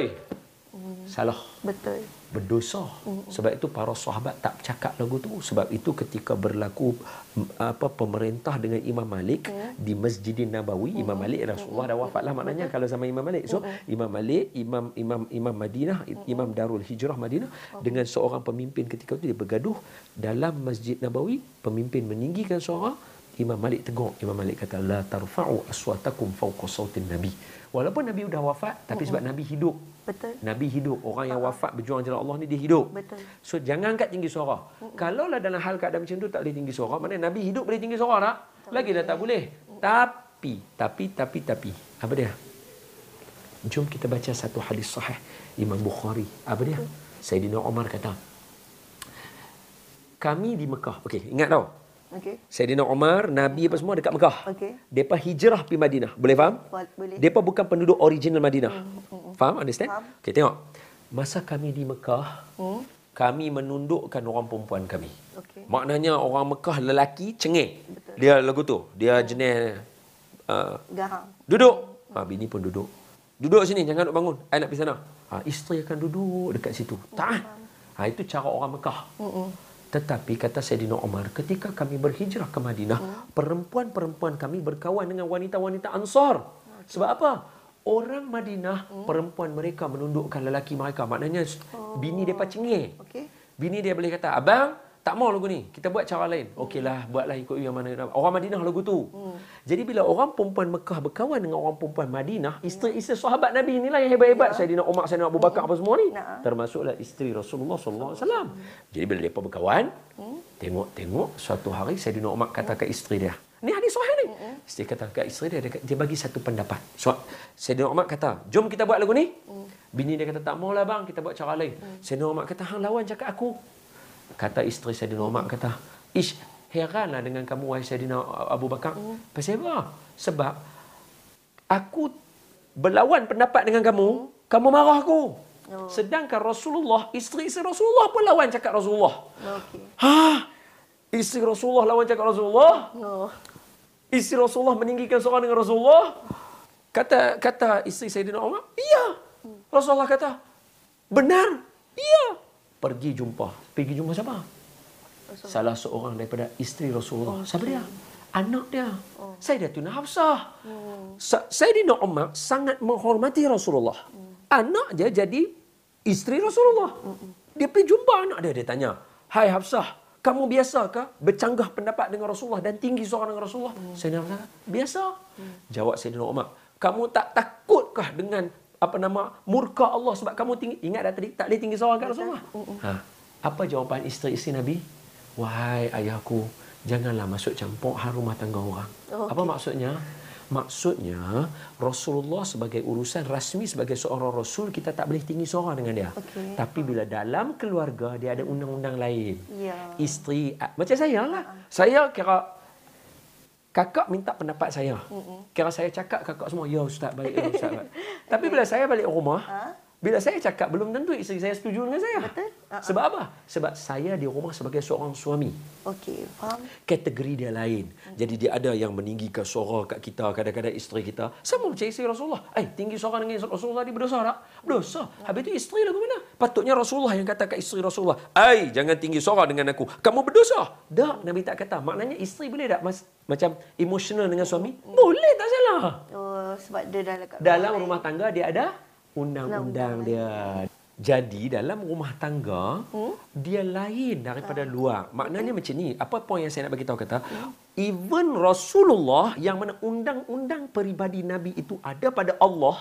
Salah Betul. Berdosa. Sebab itu para sahabat tak cakap lagu tu. Sebab itu ketika berlaku m- apa pemerintah dengan Imam Malik di Masjidin Nabawi, Imam Malik Rasulullah dah wafat lah maknanya kalau zaman Imam Malik. So Imam Malik, Imam Imam Imam Madinah, Imam Darul Hijrah Madinah dengan seorang pemimpin ketika itu dia bergaduh dalam Masjid Nabawi, pemimpin meninggikan suara Imam Malik tegur. Imam Malik kata la tarfa'u aswatakum fawqa sautin nabi. Walaupun Nabi sudah wafat tapi sebab Nabi hidup Betul. Nabi hidup. Orang yang wafat berjuang jalan Allah ni dia hidup. Betul. So jangan angkat tinggi suara. Kalau lah dalam hal keadaan macam tu tak boleh tinggi suara, mana Nabi hidup boleh tinggi suara tak? Lagi dah tak boleh. Tapi, tapi, tapi, tapi. Apa dia? Jom kita baca satu hadis sahih Imam Bukhari. Apa dia? Sayyidina Umar kata, kami di Mekah. Okey, ingat tau. Okey. Sayyidina Umar, Nabi apa semua dekat Mekah. Okey. Depa hijrah pergi Madinah. Boleh faham? Bo- Boleh. Depa bukan penduduk original Madinah. Faham? Understand? Faham. Okey, tengok. Masa kami di Mekah, Hmm. kami menundukkan orang perempuan kami. Okey. Maknanya orang Mekah lelaki cengeng. Dia lagu tu. Dia jenis uh, Garang. duduk. Ha, bini pun duduk. Duduk sini, jangan nak bangun. I nak pergi sana. Ha, isteri akan duduk dekat situ. Taat. Ha, itu cara orang Mekah. Mm-mm. Tetapi kata Sayyidina Umar, ketika kami berhijrah ke Madinah, perempuan-perempuan kami berkawan dengan wanita-wanita Ansar. Sebab apa? Orang Madinah, perempuan mereka menundukkan lelaki mereka. Maknanya bini dia cengeng. Okey. Bini dia boleh kata, abang, tak mau lagu ni. Kita buat cara lain. Okeylah, buatlah ikut yang mana. Orang Madinah lagu tu. Jadi bila orang perempuan Mekah berkawan dengan orang perempuan Madinah, isteri-isteri sahabat Nabi inilah yang hebat-hebat. Sayyidina Umar, Sayyidina Abu Bakar apa semua ni. Nah. Termasuklah isteri Rasulullah sallallahu alaihi wasallam. Jadi bila mereka berkawan, tengok-tengok suatu hari Sayyidina Umar kata ke isteri dia, ni hadis sahih ni. Isteri kata ke isteri dia, dia, bagi satu pendapat. So, Sayyidina Umar kata, jom kita buat lagu ni. Bini dia kata, tak maulah bang, kita buat cara lain. Sayyidina Umar kata, hang lawan cakap aku. Kata isteri Sayyidina Umar kata, Ish, heranlah dengan kamu wahai Sayyidina Abu Bakar. Pasal apa? Sebab aku berlawan pendapat dengan kamu, kamu marah aku. Oh. Sedangkan Rasulullah, isteri-isteri Rasulullah pun lawan cakap Rasulullah. Okey. Ha? Isteri Rasulullah lawan cakap Rasulullah? Oh. Isteri Rasulullah meninggikan seorang dengan Rasulullah? Kata kata isteri Sayyidina Umar, iya. Rasulullah kata, benar, iya. Pergi jumpa. Pergi jumpa siapa? Salah seorang daripada isteri Rasulullah. Siapa dia? Anak dia. Sayyidatuna Hafsah. Sa- Sayyidina Umar sangat menghormati Rasulullah. Anak dia jadi isteri Rasulullah. Dia pergi jumpa anak dia. Dia tanya, Hai Hafsah, kamu biasakah bercanggah pendapat dengan Rasulullah dan tinggi suara dengan Rasulullah? Sayyidina Umar kata, biasa. Jawab Sayyidina Umar, kamu tak takutkah dengan apa nama murka Allah sebab kamu tinggi ingat dah tadi tak boleh tinggi suara kat Rasulullah. Ha. Apa jawapan isteri-isteri Nabi? Wahai ayahku, janganlah masuk campur hal rumah tangga orang. Okey. Apa maksudnya? Maksudnya Rasulullah sebagai urusan rasmi sebagai seorang rasul kita tak boleh tinggi suara dengan dia. Okey. Tapi bila dalam keluarga dia ada undang-undang lain. Ya. Isteri ah, macam saya lah. Saya kira kakak minta pendapat saya. Kira saya cakap kakak semua ya ustaz baik ya ustaz. baik." Tapi bila saya balik rumah, Ha? Bila saya cakap belum tentu isteri saya setuju dengan saya. Betul. Sebab apa? Sebab saya di rumah sebagai seorang suami. Okey, faham. Kategori dia lain. Jadi dia ada yang meninggikan suara kat kita, kadang-kadang isteri kita. Sama macam isteri Rasulullah. Eh, tinggi suara dengan Rasulullah ni berdosa tak? Berdosa. Habis tu isteri lagu mana? Patutnya Rasulullah yang kata kat isteri Rasulullah, "Ai, jangan tinggi suara dengan aku. Kamu berdosa." Tak, Nabi tak kata. Maknanya isteri boleh tak mas, macam emosional dengan suami? Boleh, tak salah. Oh, sebab dia Dalam lain. rumah tangga dia ada undang-undang dia. Jadi dalam rumah tangga hmm? dia lain daripada Ah. luar. Maknanya macam ni. Apa poin yang saya nak bagi tahu kata? Even Rasulullah yang mana undang-undang peribadi Nabi itu ada pada Allah.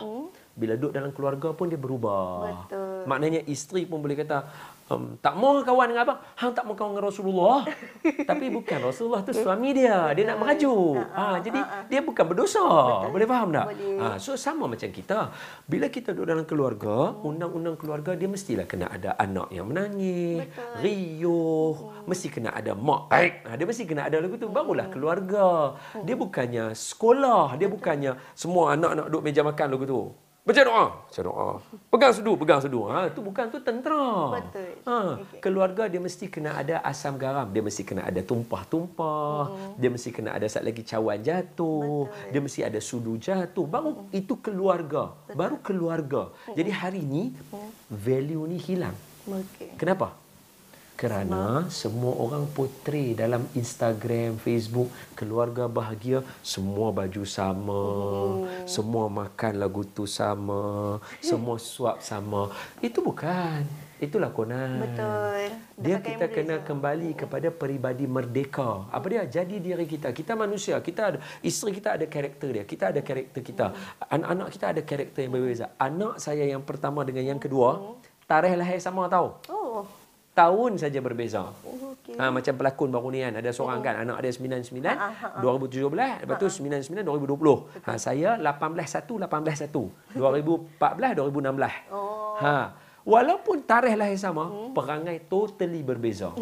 Bila duduk dalam keluarga pun dia berubah. Hmm. Betul. Maknanya isteri pun boleh kata um, tak mau kawan dengan abang. Hang tak mau kawan dengan Rasulullah. Tapi bukan Rasulullah tu suami dia. Dia nak merajuk. Ha, jadi dia bukan berdosa. Boleh faham tak? Boleh. Ha, so sama macam kita. Bila kita duduk dalam keluarga, undang-undang keluarga dia mestilah kena ada anak yang menangis, riuh, mesti kena ada mak. Ha, dia mesti kena ada lagu tu barulah keluarga. Dia bukannya sekolah, dia bukannya semua anak-anak duduk meja makan lagu tu. Baca doa. Baca doa. Pegang sedu, pegang sedu. Ha, tu bukan tu tentera. Betul. Ha, keluarga dia mesti kena ada asam garam. Dia mesti kena ada tumpah-tumpah. Dia mesti kena ada sat lagi cawan jatuh. Betul. Dia mesti ada sudu jatuh. Baru itu keluarga. Baru keluarga. Jadi hari ini value ni hilang. Okey. Kenapa? Kerana semua orang portray dalam Instagram, Facebook, keluarga bahagia, semua baju sama, semua makan lagu tu sama, semua suap sama. Itu bukan. Itulah konan. Betul. Dia pakai kita kena lah. kembali kepada peribadi merdeka. Apa dia? Jadi diri kita. Kita manusia. Kita ada isteri kita ada karakter dia. Kita ada karakter kita. Anak-anak kita ada karakter yang berbeza. Anak saya yang pertama dengan yang kedua, tarikh lahir sama tahu. Oh. Tahun saja berbeza. Oh, okey. Ha, macam pelakon baru ni kan. Ada seorang kan. Anak dia 99, 2017. Lepas tu 99, 2020. Ha, saya 18, 1, 18, 1. 2014, 2016. Oh. Ha. Walaupun tarikh lahir sama, perangai totally berbeza.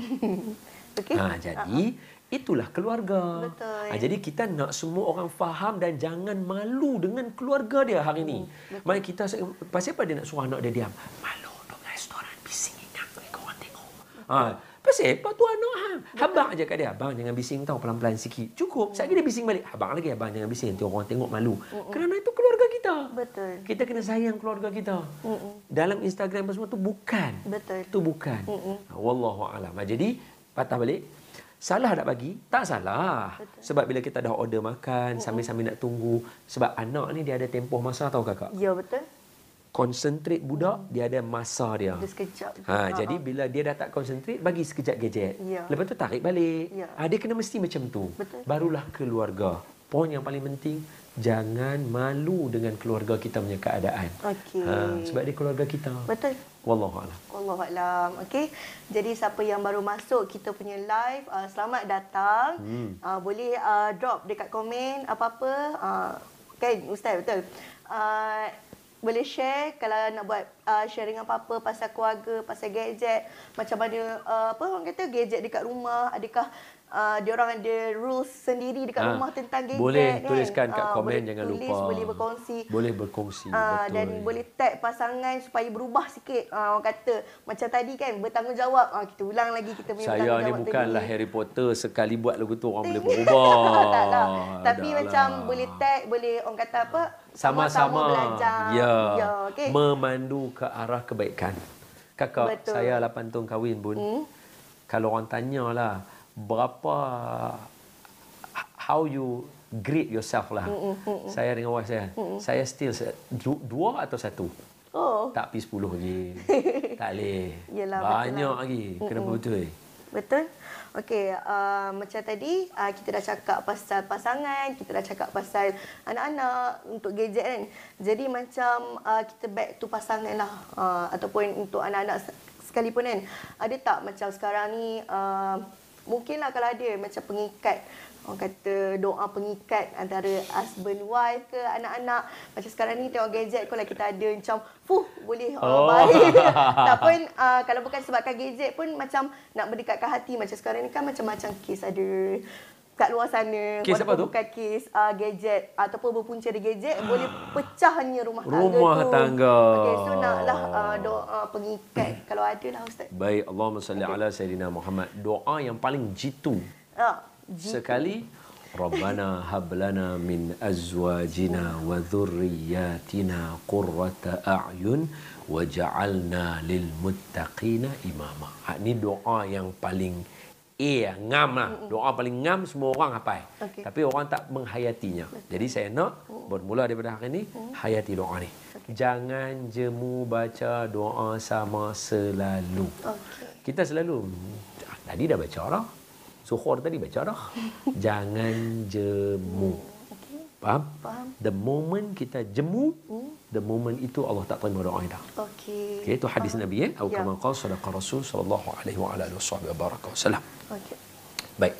Okey. Ha, jadi itulah keluarga. Betul. Ha, jadi kita nak semua orang faham dan jangan malu dengan keluarga dia hari ni. Mari kita pasal apa dia nak suruh anak dia diam? Malu duduk restoran bising ingat kau orang tengok. Ha, pasal apa tu anak hang? Abang aja kat dia, abang jangan bising tau pelan-pelan sikit. Cukup. Sekali dia bising balik, abang lagi abang jangan bising nanti orang tengok malu. Kerana itu keluarga kita. Betul. Kita kena sayang keluarga kita. Dalam Instagram semua tu bukan. Betul. Itu bukan. Ha, Wallahu alam. Ha, Jadi patah balik. Salah nak bagi? Tak salah. Betul. Sebab bila kita dah order makan, sambil-sambil nak tunggu. Sebab anak ni dia ada tempoh masa tahu kakak. Ya, betul. Concentrate budak, dia ada masa dia. Dia sekejap. Ha, jadi bila dia dah tak concentrate, bagi sekejap gadget. Ya. Lepas tu tarik balik. Ya. Ha, dia kena mesti macam tu. Betul. Barulah keluarga. Poin yang paling penting, jangan malu dengan keluarga kita punya keadaan. Okey. Ha, sebab dia keluarga kita. Betul. Wallahu a'lam. Allah Alam. Okey. Jadi siapa yang baru masuk kita punya live, uh, selamat datang. Hmm. Uh, boleh uh, drop dekat komen apa-apa. Uh, kan Ustaz betul. Uh, boleh share kalau nak buat uh, sharing apa-apa pasal keluarga, pasal gadget, macam mana uh, apa orang kata gadget dekat rumah, adakah uh, dia orang ada rules sendiri dekat Ha, rumah tentang gadget Boleh kan? tuliskan kat Ah, komen boleh jangan tulis, lupa. Boleh berkongsi. Boleh berkongsi. Ah, betul. dan boleh tag pasangan supaya berubah sikit. Ah, orang kata macam tadi kan bertanggungjawab. Ah, kita ulang lagi kita punya Saya ni bukanlah tadi. Harry Potter sekali buat lagu tu orang boleh berubah. tak lah. Tapi Tak macam lah. boleh tag, boleh orang kata apa? sama-sama belajar. ya, ya okay. memandu ke arah kebaikan. Kakak, Betul. saya 8 tahun kahwin pun. Hmm? Kalau orang tanyalah berapa how you grade yourself lah. Hmm, hmm, saya dengan wife saya, hmm. saya still se- du- dua atau satu. Oh, Tak pergi sepuluh lagi. tak boleh. Yelah, Banyak lah. lagi. Kena betul. betul. Okey, uh, macam tadi uh, kita dah cakap pasal pasangan, kita dah cakap pasal anak-anak untuk gadget kan. Jadi macam uh, kita back to pasangan lah uh, ataupun untuk anak-anak se- sekalipun kan. Ada tak macam sekarang ni uh, mungkinlah kalau ada macam pengikat orang kata doa pengikat antara husband wife ke anak-anak. Macam sekarang ni tengok gadget kalau kita ada. Macam fuh boleh uh, Oh. baik. Tak pun uh, kalau bukan sebabkan gadget pun macam nak berdekatkan hati. Macam sekarang ni kan macam-macam kes ada kat luar sana Kes apa tu? bukan kes uh, gadget ataupun berpunca dari gadget boleh pecahnya rumah tangga Rumah tu. tangga. Okey, so naklah uh, doa pengikat kalau ada lah ustaz. Baik, Allahumma salli ala Sayyidina Muhammad. Doa yang paling jitu Ah, ji- sekali. Rabbana hab lana min azwajina wa dhurriyyatina qurrata a'yun waj'alna lil muttaqina imama. Ha, ni doa yang paling eh ngam lah. Doa paling ngam semua orang hafal. Okey. Tapi orang tak menghayatinya. Jadi saya nak bermula daripada hari ini hayati doa ni. Jangan jemu baca doa sama selalu. Okey. Kita selalu "Ah, tadi dah baca dah. Zuhur tadi baca dah. Jangan jemu. Okey. Faham? Faham. The moment kita jemu, the moment itu Allah tak terima doa kita. Okey. Okay, itu hadis Nabi ya. Atau kama qala sadaqa Rasul sallallahu alaihi wa ala alihi wasallam. Okey. Baik.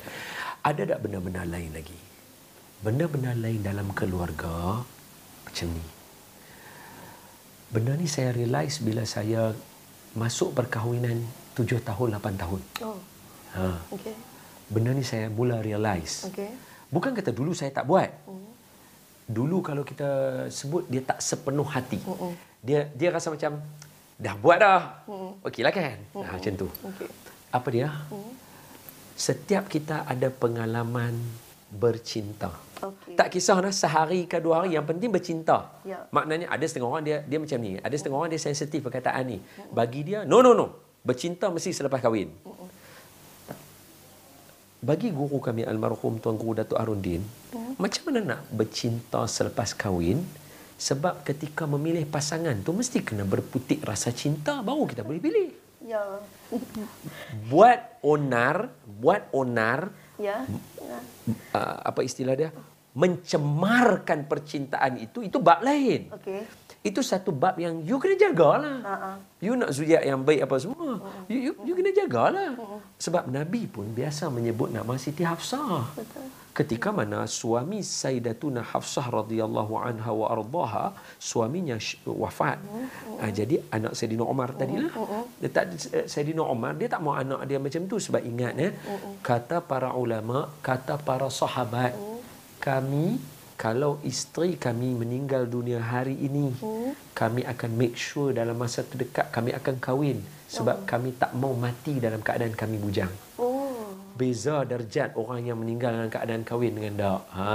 Ada tak benda-benda lain lagi? Benda-benda lain dalam keluarga macam ni. Benda ni saya realise bila saya masuk perkahwinan 7 tahun, 8 tahun. Oh, Ha. okey. Benda ni saya mula realise. Okey. Bukan kata dulu saya tak buat. Hmm. Dulu kalau kita sebut dia tak sepenuh hati. Mm-mm. Dia dia rasa macam dah buat dah. Mm. Okeylah kan? Ha, macam tu. Okey. Apa dia? Hmm. Setiap kita ada pengalaman bercinta. Okey. Tak kisah lah sehari ke dua hari yang penting bercinta. Ya. Maknanya ada setengah orang dia dia macam ni. Ada setengah orang dia sensitif perkataan ni. Bagi dia no no no. Bercinta mesti selepas kahwin. Bagi guru kami almarhum Tuan Guru Datuk Arundin, macam mana nak bercinta selepas kahwin? Sebab ketika memilih pasangan tu mesti kena berputik rasa cinta baru kita boleh pilih. Ya. Buat onar, buat onar Ya. Ya. uh, apa istilah dia mencemarkan percintaan itu itu bab lain Okey. itu satu bab yang you kena jagalah ah. you nak zuriat yang baik apa semua you, you, you kena jagalah sebab nabi pun biasa menyebut nama Siti Hafsah Betul. Ketika mana suami Sayyidatuna Hafsah radhiyallahu anha wa ardaha suaminya wafat. Ah, jadi anak Sayyidina Umar tadilah. Dia tak Sayyidina Umar dia tak mau anak dia macam tu sebab ingat ya kata para ulama kata para sahabat kami kalau isteri kami meninggal dunia hari ini kami akan make sure dalam masa terdekat kami akan kahwin sebab kami tak mau mati dalam keadaan kami bujang. Beza darjat orang yang meninggal dalam keadaan kahwin dengan dak. Ha,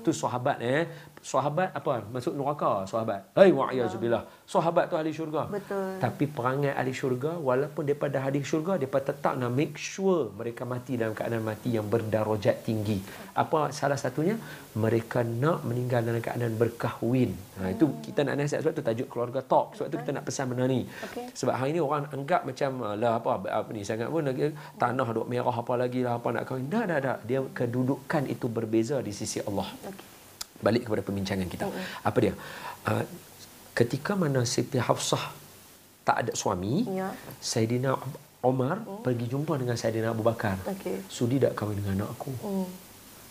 tu sahabat eh. Sahabat apa? Masuk neraka sahabat. Hai wa'yazubillah. Sahabat tu ahli syurga. Betul. Tapi perangai ahli syurga walaupun daripada ahli syurga depa tetap nak make sure mereka mati dalam keadaan mati yang berdarajat tinggi. Apa salah satunya? Mereka nak meninggal dalam keadaan berkahwin. Ha, itu kita nak nasihat sebab tu tajuk keluarga talk. Sebab tu kita nak pesan benda ni. Okey. Sebab hari ni orang anggap macam lah apa, apa ni sangat pun lagi tanah duk merah apa lagi lah apa nak kahwin. Dah dah dah. Dia kedudukan itu berbeza di sisi Allah. Okey. Balik kepada perbincangan kita. Apa dia? Uh, ketika mana Siti Hafsah tak ada suami, Ya. Saidina Omar pergi jumpa dengan Saidina Abu Bakar. Okey. Sudi tak kahwin dengan anak aku? Hmm.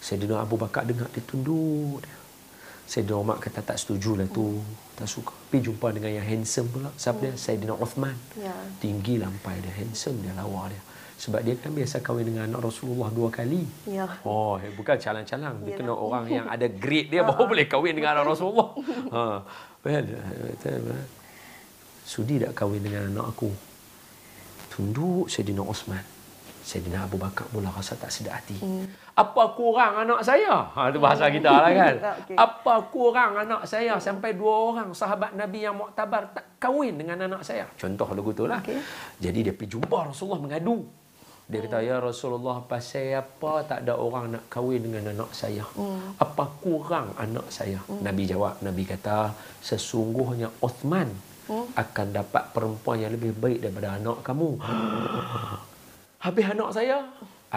Saidina Abu Bakar dengar dia tunduk. Saidina Umar kata tak setuju lah tu. Tak suka. Pergi jumpa dengan yang handsome pula. Siapa dia? Saidina Uthman. Ya. Tinggi lampai dia. Handsome dia lawa dia. Sebab dia kan biasa kahwin dengan anak Rasulullah dua kali. Ya. Oh, bukan calang-calang. Dia kena orang yang ada grade dia baru boleh kahwin dengan anak Rasulullah. Ha. Well, sudi tak kahwin dengan anak aku? Tunduk Sayyidina Osman. Sayyidina Abu Bakar mula rasa tak sedap hati. Hmm. Apa kurang anak saya? Ha, itu bahasa kita lah kan. Okey. Apa kurang anak saya sampai dua orang sahabat Nabi yang muktabar tak kahwin dengan anak saya? Contoh lagu tu lah. Okey. Jadi dia pergi jumpa Rasulullah mengadu. Dia kata, Ya Rasulullah, pasal apa tak ada orang nak kahwin dengan anak saya? Hmm. Apa kurang anak saya? Nabi jawab, Nabi kata, sesungguhnya Uthman Hmm. akan dapat perempuan yang lebih baik daripada anak kamu. Habis anak saya,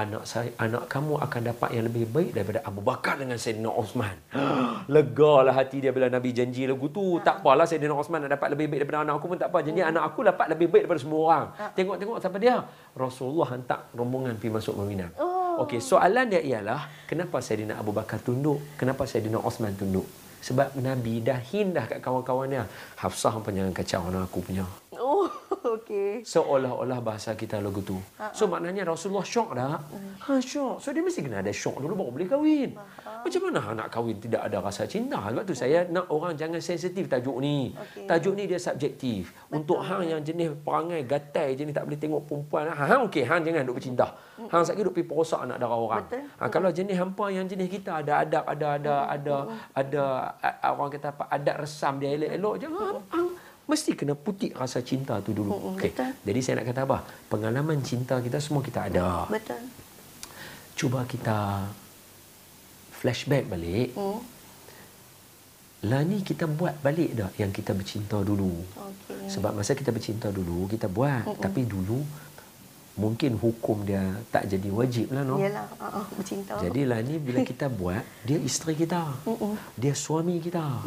anak saya anak kamu akan dapat yang lebih baik daripada Abu Bakar dengan Sayyidina Osman. Legalah hati dia bila Nabi janji lagu tu. Tak apalah Sayyidina Osman nak dapat lebih baik daripada anak aku pun tak apa. Janji anak aku dapat lebih baik daripada semua orang. Tengok-tengok siapa dia? Rasulullah hantar rombongan pergi masuk Madinah. Oh. Okey, soalan dia ialah kenapa Sayyidina Abu Bakar tunduk? Kenapa Sayyidina Osman tunduk? Sebab Nabi dah hin dah kat kawan-kawannya. Hafsah pun jangan kacau anak aku punya. Oh, Okey. Seolah-olah bahasa kita lagu tu. So maknanya Rasulullah syok dah. Ha syok. So dia mesti kena ada syok dulu baru boleh kahwin. Macam mana nak kahwin tidak ada rasa cinta? Sebab tu saya nak orang jangan sensitif tajuk ni. Tajuk ni dia subjektif. Untuk hang yang jenis perangai gatai jenis tak boleh tengok perempuan, hang okey hang jangan duk bercinta. Hang sakit duk pergi perosak anak darah orang. Betul. Ha, kalau jenis hampa yang jenis kita ada adab, ada ada ada ada a- orang kata apa adat resam dia elok-elok jangan hang mesti kena putik rasa cinta tu dulu. Mm-mm, Okey. betul. Jadi saya nak kata apa? Pengalaman cinta kita semua kita ada. Betul. Cuba kita flashback balik. Hmm. Lah ni kita buat balik dah yang kita bercinta dulu. Okey. Sebab masa kita bercinta dulu, kita buat. Tapi dulu mungkin hukum dia tak jadi wajib lah no. Yalah, uh, uh, bercinta. Jadi lah ni bila kita buat, dia isteri kita. Dia suami kita.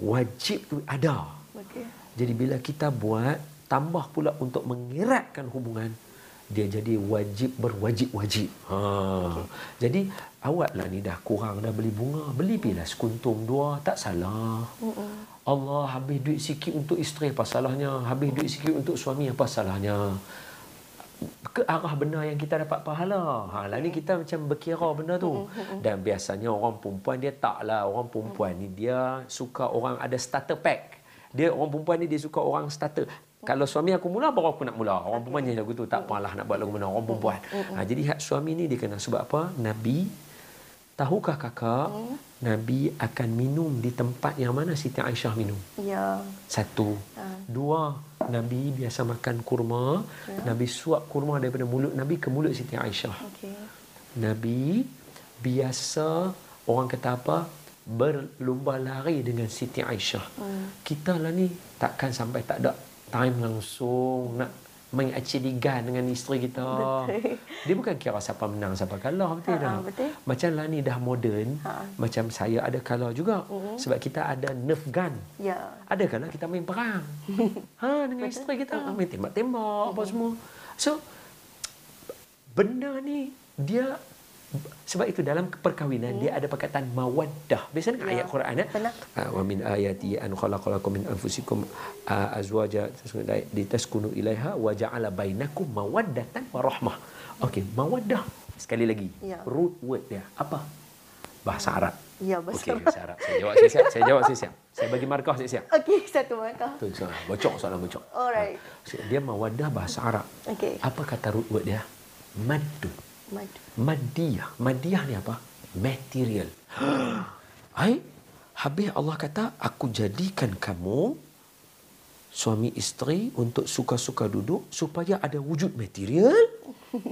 Wajib tu ada. Okey. Jadi bila kita buat, tambah pula untuk mengeratkan hubungan, dia jadi wajib berwajib-wajib. Ha. Jadi awak lah ni dah kurang dah beli bunga, beli pilah sekuntum dua, tak salah. Allah habis duit sikit untuk isteri apa salahnya? Habis duit sikit untuk suami apa salahnya? ke arah benar yang kita dapat pahala. Ha, lah ni kita macam berkira benda tu. Dan biasanya orang perempuan dia taklah. Orang perempuan ni dia suka orang ada starter pack. Dia orang perempuan ni dia suka orang starter. Kalau suami aku mula baru aku nak mula. Orang perempuan nyanyi lagu tu tak apalah nak buat lagu mana orang perempuan. Ha, jadi hak suami ni dia kena sebab apa? Nabi tahukah kakak Nabi akan minum di tempat yang mana Siti Aisyah minum? Ya. Satu. Dua, Nabi biasa makan kurma. Nabi suap kurma daripada mulut Nabi ke mulut Siti Aisyah. Okey. Nabi biasa orang kata apa? Berlumba lari dengan Siti Aisyah. Kita lah ni takkan sampai tak ada time langsung nak main aciligan dengan isteri kita. Betul. Dia bukan kira siapa menang siapa kalah betul Ha, tak? betul. Macam lah ni dah moden. Ha. Macam saya ada kalah juga. Sebab kita ada nerf gun. Ya. Ada kala kita main perang. ha dengan isteri kita main tembak-tembak apa semua. So benda ni dia sebab itu dalam perkahwinan dia ada perkataan mawaddah. Biasa dengan Ya, ayat Quran ya. Ah, Wa min ayati an khalaqalakum min anfusikum ah, azwaja litaskunu ilaiha wa ja'ala bainakum mawaddatan wa rahmah. Okey, mawaddah. Sekali lagi. Ya. Root word dia apa? Bahasa Arab. Ya, bahasa Okey, Arab. bahasa Arab. Saya jawab saya siap. Saya jawab saya siap. Saya bagi markah saya siap. Okey, satu markah. Tu soalan. Bocok soalan bocok. Alright. So, dia mawadah bahasa Arab. Okey. Apa kata root word dia? Maddu. Madiyah. Madiyah ni apa? Material. Hai, habis Allah kata, aku jadikan kamu suami isteri untuk suka-suka duduk supaya ada wujud material.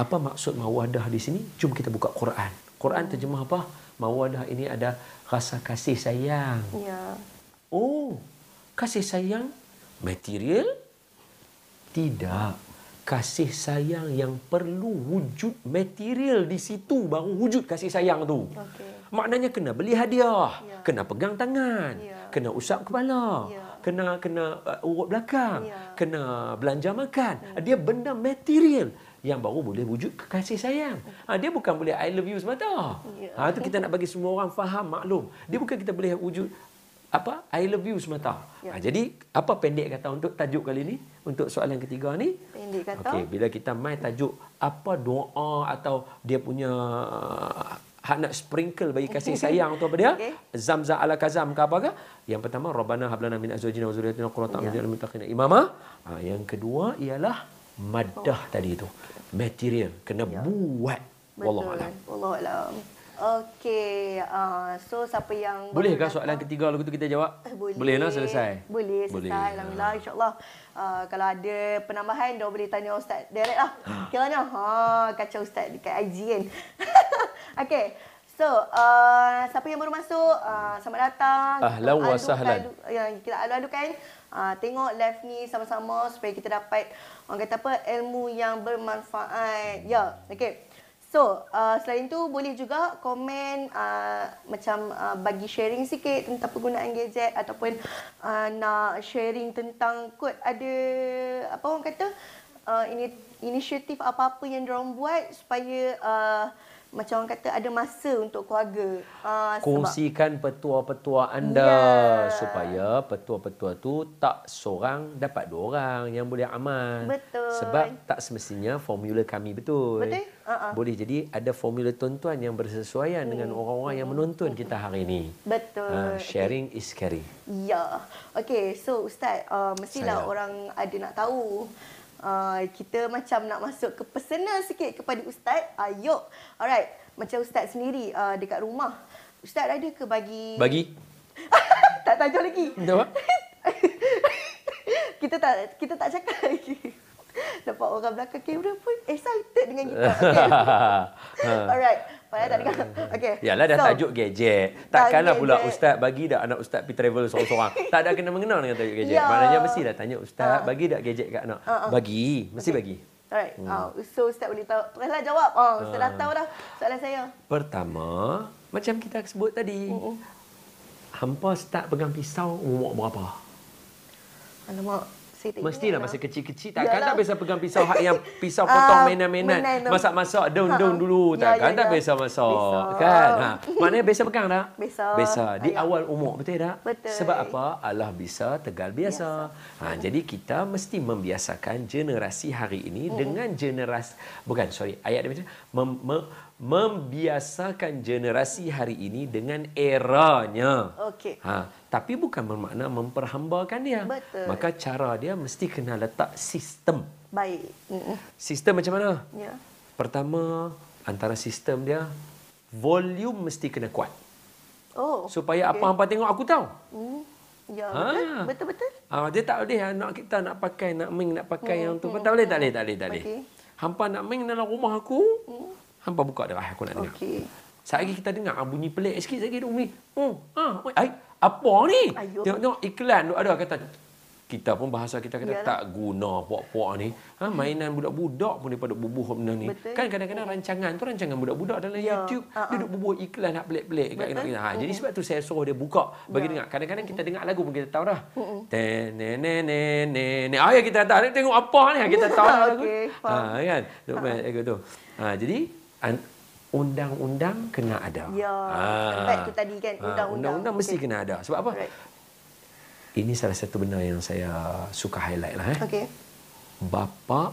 Apa maksud mawadah di sini? Jom kita buka Quran. Quran terjemah apa? Mawadah ini ada rasa kasih sayang. Ya. Oh, kasih sayang material? Tidak. Kasih sayang yang perlu wujud material di situ baru wujud kasih sayang tu. Okey. Maknanya kena beli hadiah, Ya. kena pegang tangan, Ya. kena usap kepala, Ya. kena kena uh, urut belakang, Ya. kena belanja makan. Dia benda material yang baru boleh wujud kasih sayang. Ha, dia bukan boleh I love you semata. Ya. Ha, itu kita nak bagi semua orang faham, maklum. Dia bukan kita boleh wujud apa I love you semata. Ya. Ha, jadi apa pendek kata untuk tajuk kali ni? Untuk soalan ketiga ni? Pendek kata. Okey, bila kita main tajuk apa doa atau dia punya uh, hak nak sprinkle bagi kasih sayang tu apa dia? Okey. Zamzam ala kazam ke apa ke? Yang pertama Rabbana hablana min azwajina wa dzurriyyatina qurrata a'yun Ya. lil muttaqina imama. Ha, yang kedua ialah maddah tadi tu. Material kena Ya. buat. Wallahu a'lam. Wallahu alam. Okey, uh, so siapa yang Boleh ke soalan ketiga lagu tu kita jawab? Eh, boleh. Boleh lah selesai. Boleh selesai. Boleh. Alhamdulillah insyaAllah. Uh, kalau ada penambahan, dah boleh tanya Ustaz direct lah. Ah. Kiranya, ha, kacau Ustaz dekat IG kan. okay. So, uh, siapa yang baru masuk, uh, selamat datang. Ahlan wa sahlan. Yang kita adu-adukan. Uh, tengok live ni sama-sama supaya kita dapat orang kata apa ilmu yang bermanfaat. Ya, okay. So, uh, selain tu boleh juga komen uh, macam uh, bagi sharing sikit tentang penggunaan gadget ataupun uh, nak sharing tentang kot ada apa orang kata uh, ini inisiatif apa-apa yang diorang buat supaya uh, macam orang kata ada masa untuk keluarga. Uh, Kongsikan petua-petua anda Ya. supaya petua-petua tu tak seorang dapat dua orang yang boleh amal. Betul. Sebab tak semestinya formula kami betul. Betul. Uh-uh. Boleh jadi ada formula tontuan yang bersesuaian Hmm. dengan orang-orang yang menonton kita hari ini. Betul. Ah, sharing is caring. Ya. Okey, so ustaz, uh, mestilah Saya. orang ada nak tahu. Uh, kita macam nak masuk ke personal sikit kepada ustaz. Ayo. Alright. Macam ustaz sendiri uh, dekat rumah. Ustaz ada ke bagi Bagi? tak tajuk lagi. Betul kita tak kita tak cakap lagi. Nampak orang belakang kamera pun excited dengan kita. Okay. Alright. Padahal tak dengar. Okay. Yalah dah So, tajuk gadget. Takkanlah pula ustaz bagi dak anak ustaz pergi travel seorang-seorang. tak ada kena mengenal dengan tajuk gadget. Ya. Maknanya mesti dah tanya ustaz Ah. bagi dak gadget kat anak. Bagi, mesti bagi. Alright. Hmm. Uh, so ustaz boleh tahu. Teruslah jawab. Oh, ustaz dah tahu dah soalan saya. Pertama, macam kita sebut tadi. Hampa start pegang pisau umur berapa? Alamak, tak Mestilah ingat masa lah. kecil-kecil takkan tak biasa pegang pisau hak yang pisau potong Ah, mainan-mainan. Masak-masak daun-daun dulu Ya, takkan ya, tak ya. biasa masak. Biasa. Kan? Ha. Maknanya biasa pegang tak? Biasa. Biasa. Di Ayah. awal umur betul tak? Betul. Sebab apa? Allah bisa tegal biasa. Ha, jadi kita mesti membiasakan generasi hari ini dengan generasi bukan sorry ayat dia macam mem, me- membiasakan generasi hari ini dengan eranya. Okey. Ha, tapi bukan bermakna memperhambakan dia. Betul. Maka cara dia mesti kena letak sistem. Baik. Sistem macam mana? Ya. Pertama, antara sistem dia volume mesti kena kuat. Oh. Supaya apa hampa tengok aku tahu. Hmm. Ya, Ah. betul. Betul betul. Ah, dia tak boleh anak kita nak pakai, nak main, nak pakai yang tu. Tak boleh, tak boleh, tak boleh, tak boleh. Okey. Hampa nak main dalam rumah aku, hampa buka derah aku nak dengar. Okey. Sekali kita dengar ah, bunyi pelik sikit lagi Umi. Oh, ah, oi, ai, apa ni? Tengok-tengok iklan tu ada kata kita pun bahasa kita kata Yalah. tak guna puak-puak ni. Ha, mainan budak-budak pun daripada bubuh benda ni. Betul. Kan kadang-kadang rancangan tu rancangan budak-budak dalam Ya. YouTube ha. dia duduk bubuh iklan nak pelik-pelik kat kita. Ha, jadi sebab tu saya suruh dia buka bagi Ya. dengar. Kadang-kadang kita dengar lagu pun kita tahu dah. Ten ne ne ne ne ne. Ah ya kita tahu tengok apa ni kita tahu dah lagu. Ha kan. Duk main lagu tu. Ha jadi undang-undang kena ada. Ya. Baik tu tadi kan, Ha, undang-undang. undang-undang mesti Okey. kena ada. Sebab apa? Alright. Ini salah satu benda yang saya suka highlight lah. Eh. Okey. Bapa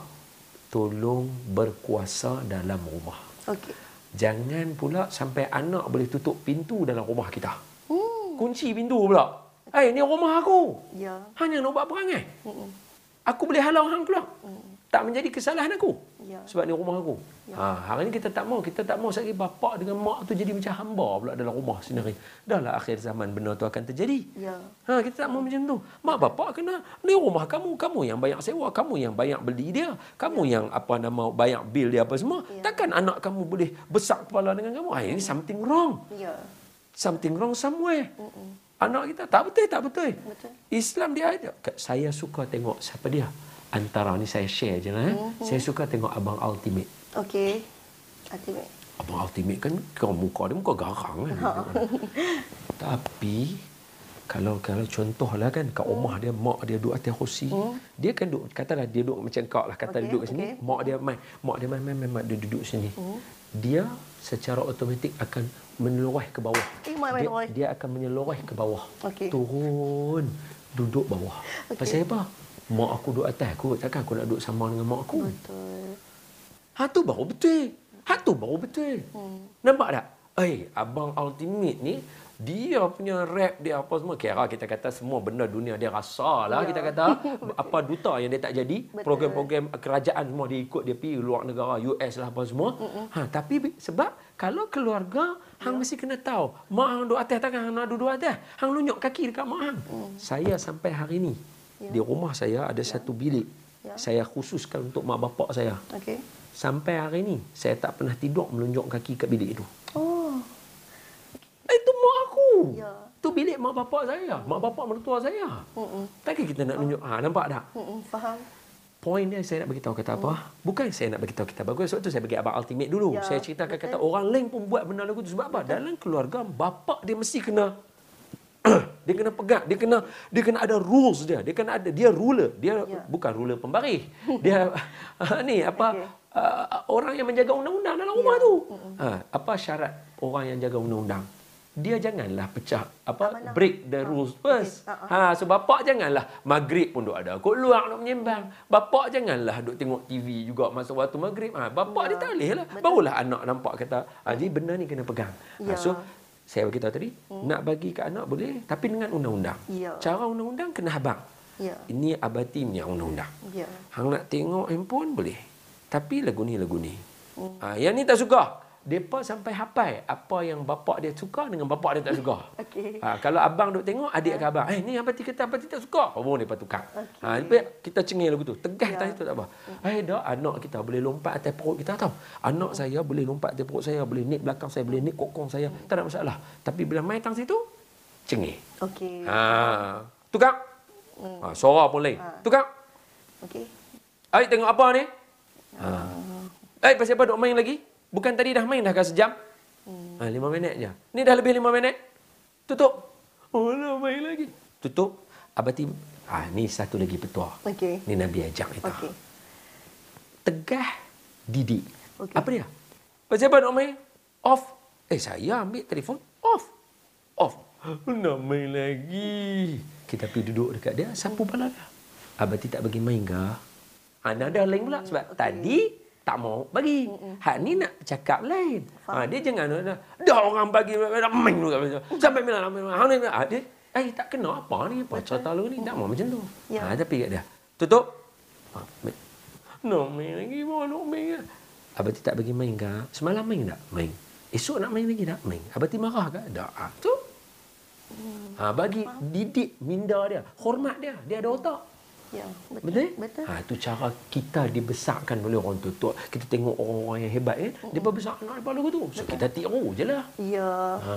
tolong berkuasa dalam rumah. Okey. Jangan pula sampai anak boleh tutup pintu dalam rumah kita. Hmm. Kunci pintu pula. Eh, ni rumah aku. Ya. Hanya nak buat perangai. Mm-mm. Aku boleh halau hang keluar. Tak menjadi kesalahan aku. Ya. Sebab ni rumah aku. Ha, hari ni kita tak mau. Kita tak mau sekali bapa dengan mak tu jadi macam hamba pula dalam rumah sendiri. Dah lah akhir zaman benda tu akan terjadi. Ya. Ha, kita tak mau macam tu. Mak bapak kena, ni rumah kamu, kamu yang banyak sewa, kamu yang banyak beli dia, kamu yang apa nama banyak bil dia apa semua. Ya. Takkan anak kamu boleh besar kepala dengan kamu? Ha, ini something wrong. Ya. Something wrong somewhere. Anak kita tak betul, tak betul. Betul. Islam dia ada. Saya suka tengok siapa dia. Antara ni saya share je lah. Eh. Saya suka tengok Abang Ultimate. Okey. Ultimate. Abang Ultimate kan kau muka dia muka garang kan. Tapi kalau kalau contohlah kan kat rumah dia mak dia duduk atas kursi. Dia kan duduk katalah dia duduk macam kau lah kata Okey, duduk kat sini. okey. Mak dia main mak dia main main main, main dia duduk sini. Dia secara automatik akan menyeluruh ke bawah. Eh, dia, dia akan menyeluruh ke bawah. Okey. Turun duduk bawah. Okey. Pasal apa? Mak aku duduk atas aku, takkan aku nak duduk sama dengan mak aku. Betul. Ha tu baru betul. Ha tu baru betul. Hmm. Nampak tak? Eh, abang ultimate ni dia punya rap dia apa semua kira kita kata semua benda dunia dia rasa lah Ya. kita kata apa duta yang dia tak jadi Betul. program-program kerajaan semua dia ikut dia pergi luar negara US lah apa semua ha tapi sebab kalau keluarga hang mesti kena tahu mak hang duduk atas takkan hang nak duduk atas hang lunyuk kaki dekat mak hang saya sampai hari ni di rumah saya ada satu bilik Ya. saya khususkan untuk mak bapak saya Okey. Sampai hari ni saya tak pernah tidur melunjuk kaki kat bilik itu. Oh. Itu mak aku. Ya. Tu bilik mak bapak saya. Mak bapak mertua saya. Mm-mm. Takkan kita nak tunjuk. Ha, nampak tak? Mm-mm. Faham. Poin dia saya nak beritahu kata apa? Bukan saya nak beritahu kita bagus. Sebab tu saya bagi abang ultimate dulu. Ya, saya ceritakan betul. kata orang lain pun buat benda lagu tu. Sebab apa? Dalam keluarga, bapak dia mesti kena Dia kena pegang, dia kena dia kena ada rules dia. Dia kena ada dia ruler. Dia Ya. bukan ruler pembaris. Dia ni apa Okey. uh, orang yang menjaga undang-undang dalam rumah tu. Ha, apa syarat orang yang jaga undang-undang? Dia janganlah pecah apa Amanah. break the rules first. Okey. Ha, Ha, so bapak janganlah maghrib pun duk ada kot luar nak menyembang. Bapak janganlah duk tengok TV juga masa waktu maghrib. Ha, bapak Ya. dia tak boleh lah. Barulah anak nampak kata, ha, jadi benda ni kena pegang. Ya. Ha, so saya beritahu tadi, nak bagi ke anak boleh tapi dengan undang-undang. Ya. Cara undang-undang kena habang. Ya. Ini abati punya undang-undang. Ya. Hang nak tengok handphone boleh. Tapi lagu ni lagu ni. Ha, yang ni tak suka. Depa sampai hafal apa yang bapak dia suka dengan bapak dia tak suka. Okey. Ha, kalau abang duk tengok adik ke abang, eh ni abati kata abati tak suka. Oh depa tukar. Okey. Ha, kita cengih lagu tu. Tegah Ya. tadi tu tak apa. Eh dah anak kita boleh lompat atas perut kita tau. Anak saya boleh lompat atas perut saya, boleh naik belakang saya, boleh naik kokong saya. Tak ada masalah. Tapi bila main tang situ, cengih. Okey. Ha, tukar. Ha, suara pun lain. Tukar. Okey. Ai tengok apa ni? Ha. Eh pasal apa duk main lagi? Bukan tadi dah main dah kan sejam? Hmm. Ha, lima minit je. Ni dah lebih lima minit. Tutup. Oh, dah main lagi. Tutup. Abati. Ah, ni satu lagi petua. Okey. Ni Nabi ajak kita. Okey. Tegah didik. Okey. Apa dia? Pasal apa nak main? Off. Eh, saya ambil telefon. Off. Off. Nak main lagi. Kita pergi duduk dekat dia. Sapu pala dia. Abati tak bagi main ke? Ha, ada lain pula. Sebab okay. tadi tak mau bagi. Hak ni nak cakap lain. Ha, dia jangan dah, dah orang bagi main dulu. Sampai bila nak main. Ni ha, dia eh tak kena apa ni apa cerita lu ni tak mau macam tu. Ya. Ha, tapi kat dia. Tutup. Ha, main. Nak main lagi, mau nak main. Abati tak bagi main ke? Semalam main tak? Main. Esok nak main lagi tak? Main. Abati marah ke? Tak. Ha, tu. Ha, bagi didik minda dia. Hormat dia. Dia ada otak. Ya. Betul. Betul? Betul. Ha, itu cara kita dibesarkan oleh orang tua. Kita tengok orang-orang yang hebat kan. Dia besar anak daripada tu. So kita tiru je lah. Ya. Ha,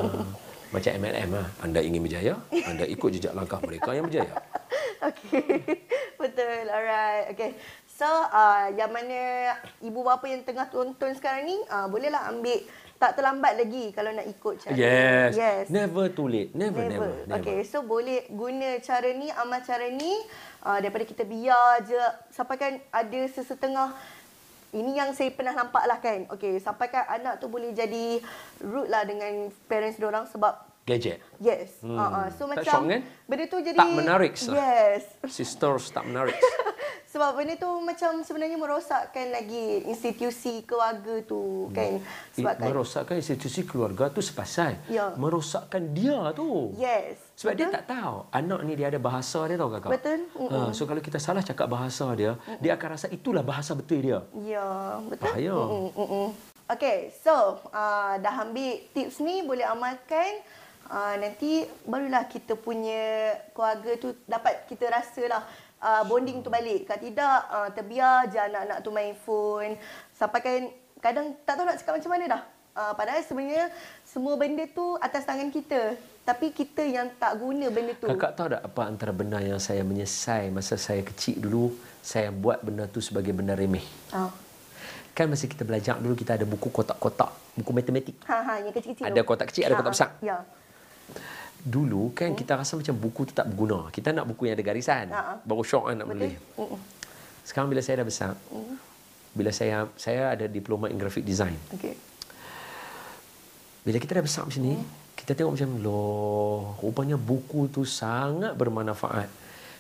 macam MLM lah. Anda ingin berjaya, anda ikut jejak langkah mereka yang berjaya. Okey. Betul. Alright. Okey. So, uh, yang mana ibu bapa yang tengah tonton sekarang ni, uh, bolehlah ambil tak terlambat lagi kalau nak ikut cara. Yes. Yes. Never too late. Never, never. Never. never. Okay, so boleh guna cara ni, amal cara ni uh, daripada kita biar je sampai kan ada sesetengah ini yang saya pernah nampak lah kan. Okay, sampai kan anak tu boleh jadi rude lah dengan parents orang sebab Gadget. yes. Hmm. Hmm. Uh-uh. So Tak macam syok kan? benda tu jadi Tak menarik sah. Yes. Sisters tak menarik. Sebab benda tu macam sebenarnya merosakkan lagi institusi keluarga tu kan. Sebab kan merosakkan institusi keluarga tu sepasal. Ya. Merosakkan dia tu. Yes. Sebab dia Betul? tak tahu. Anak ni dia ada bahasa dia tahu kakak. Betul. Ha, so kalau kita salah cakap bahasa dia, dia akan rasa itulah bahasa betul dia. Ya, betul. Bahaya. Mm-mm, mm-mm. Okay, so uh, dah ambil tips ni boleh amalkan. Uh, nanti barulah kita punya keluarga tu dapat kita rasalah uh, bonding tu balik. Kalau tidak, uh, terbiar je anak-anak tu main phone. Sampai kan kadang tak tahu nak cakap macam mana dah. Uh, padahal sebenarnya semua benda tu atas tangan kita. Tapi kita yang tak guna benda tu. Kakak tahu tak apa antara benda yang saya menyesal masa saya kecil dulu, saya buat benda tu sebagai benda remeh. Ah. Kan masa kita belajar dulu kita ada buku kotak-kotak, buku matematik. Ha ha yang kecil-kecil Ada kotak kecil, ada Ha, kotak ha. besar. Ya. Dulu kan kita rasa macam buku tu tak berguna. Kita nak buku yang ada garisan. Ha, ha. Baru syok kan nak Betul? beli. Mm-mm. Sekarang bila saya dah besar, bila saya saya ada diploma in graphic design. Okey. Bila kita dah besar macam ni, kita tengok macam, loh, rupanya buku tu sangat bermanfaat.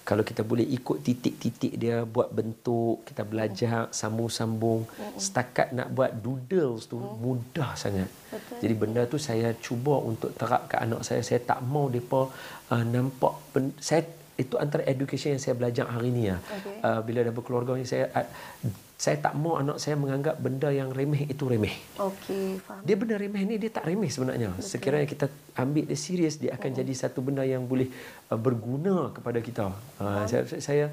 Kalau kita boleh ikut titik-titik dia, buat bentuk, kita belajar sambung-sambung. Setakat nak buat doodles tu, mudah sangat. Betul. Jadi benda tu saya cuba untuk terap ke anak saya. Saya tak mau mereka uh, nampak, ben- saya itu antara education yang saya belajar hari ni. Ya. Uh, bila dah berkeluarga ni, saya, uh, saya tak mau anak saya menganggap benda yang remeh itu remeh. Okey, faham. Dia benda remeh ni dia tak remeh sebenarnya. Betul. Sekiranya kita ambil dia serius dia akan jadi satu benda yang boleh uh, berguna kepada kita. Uh, saya saya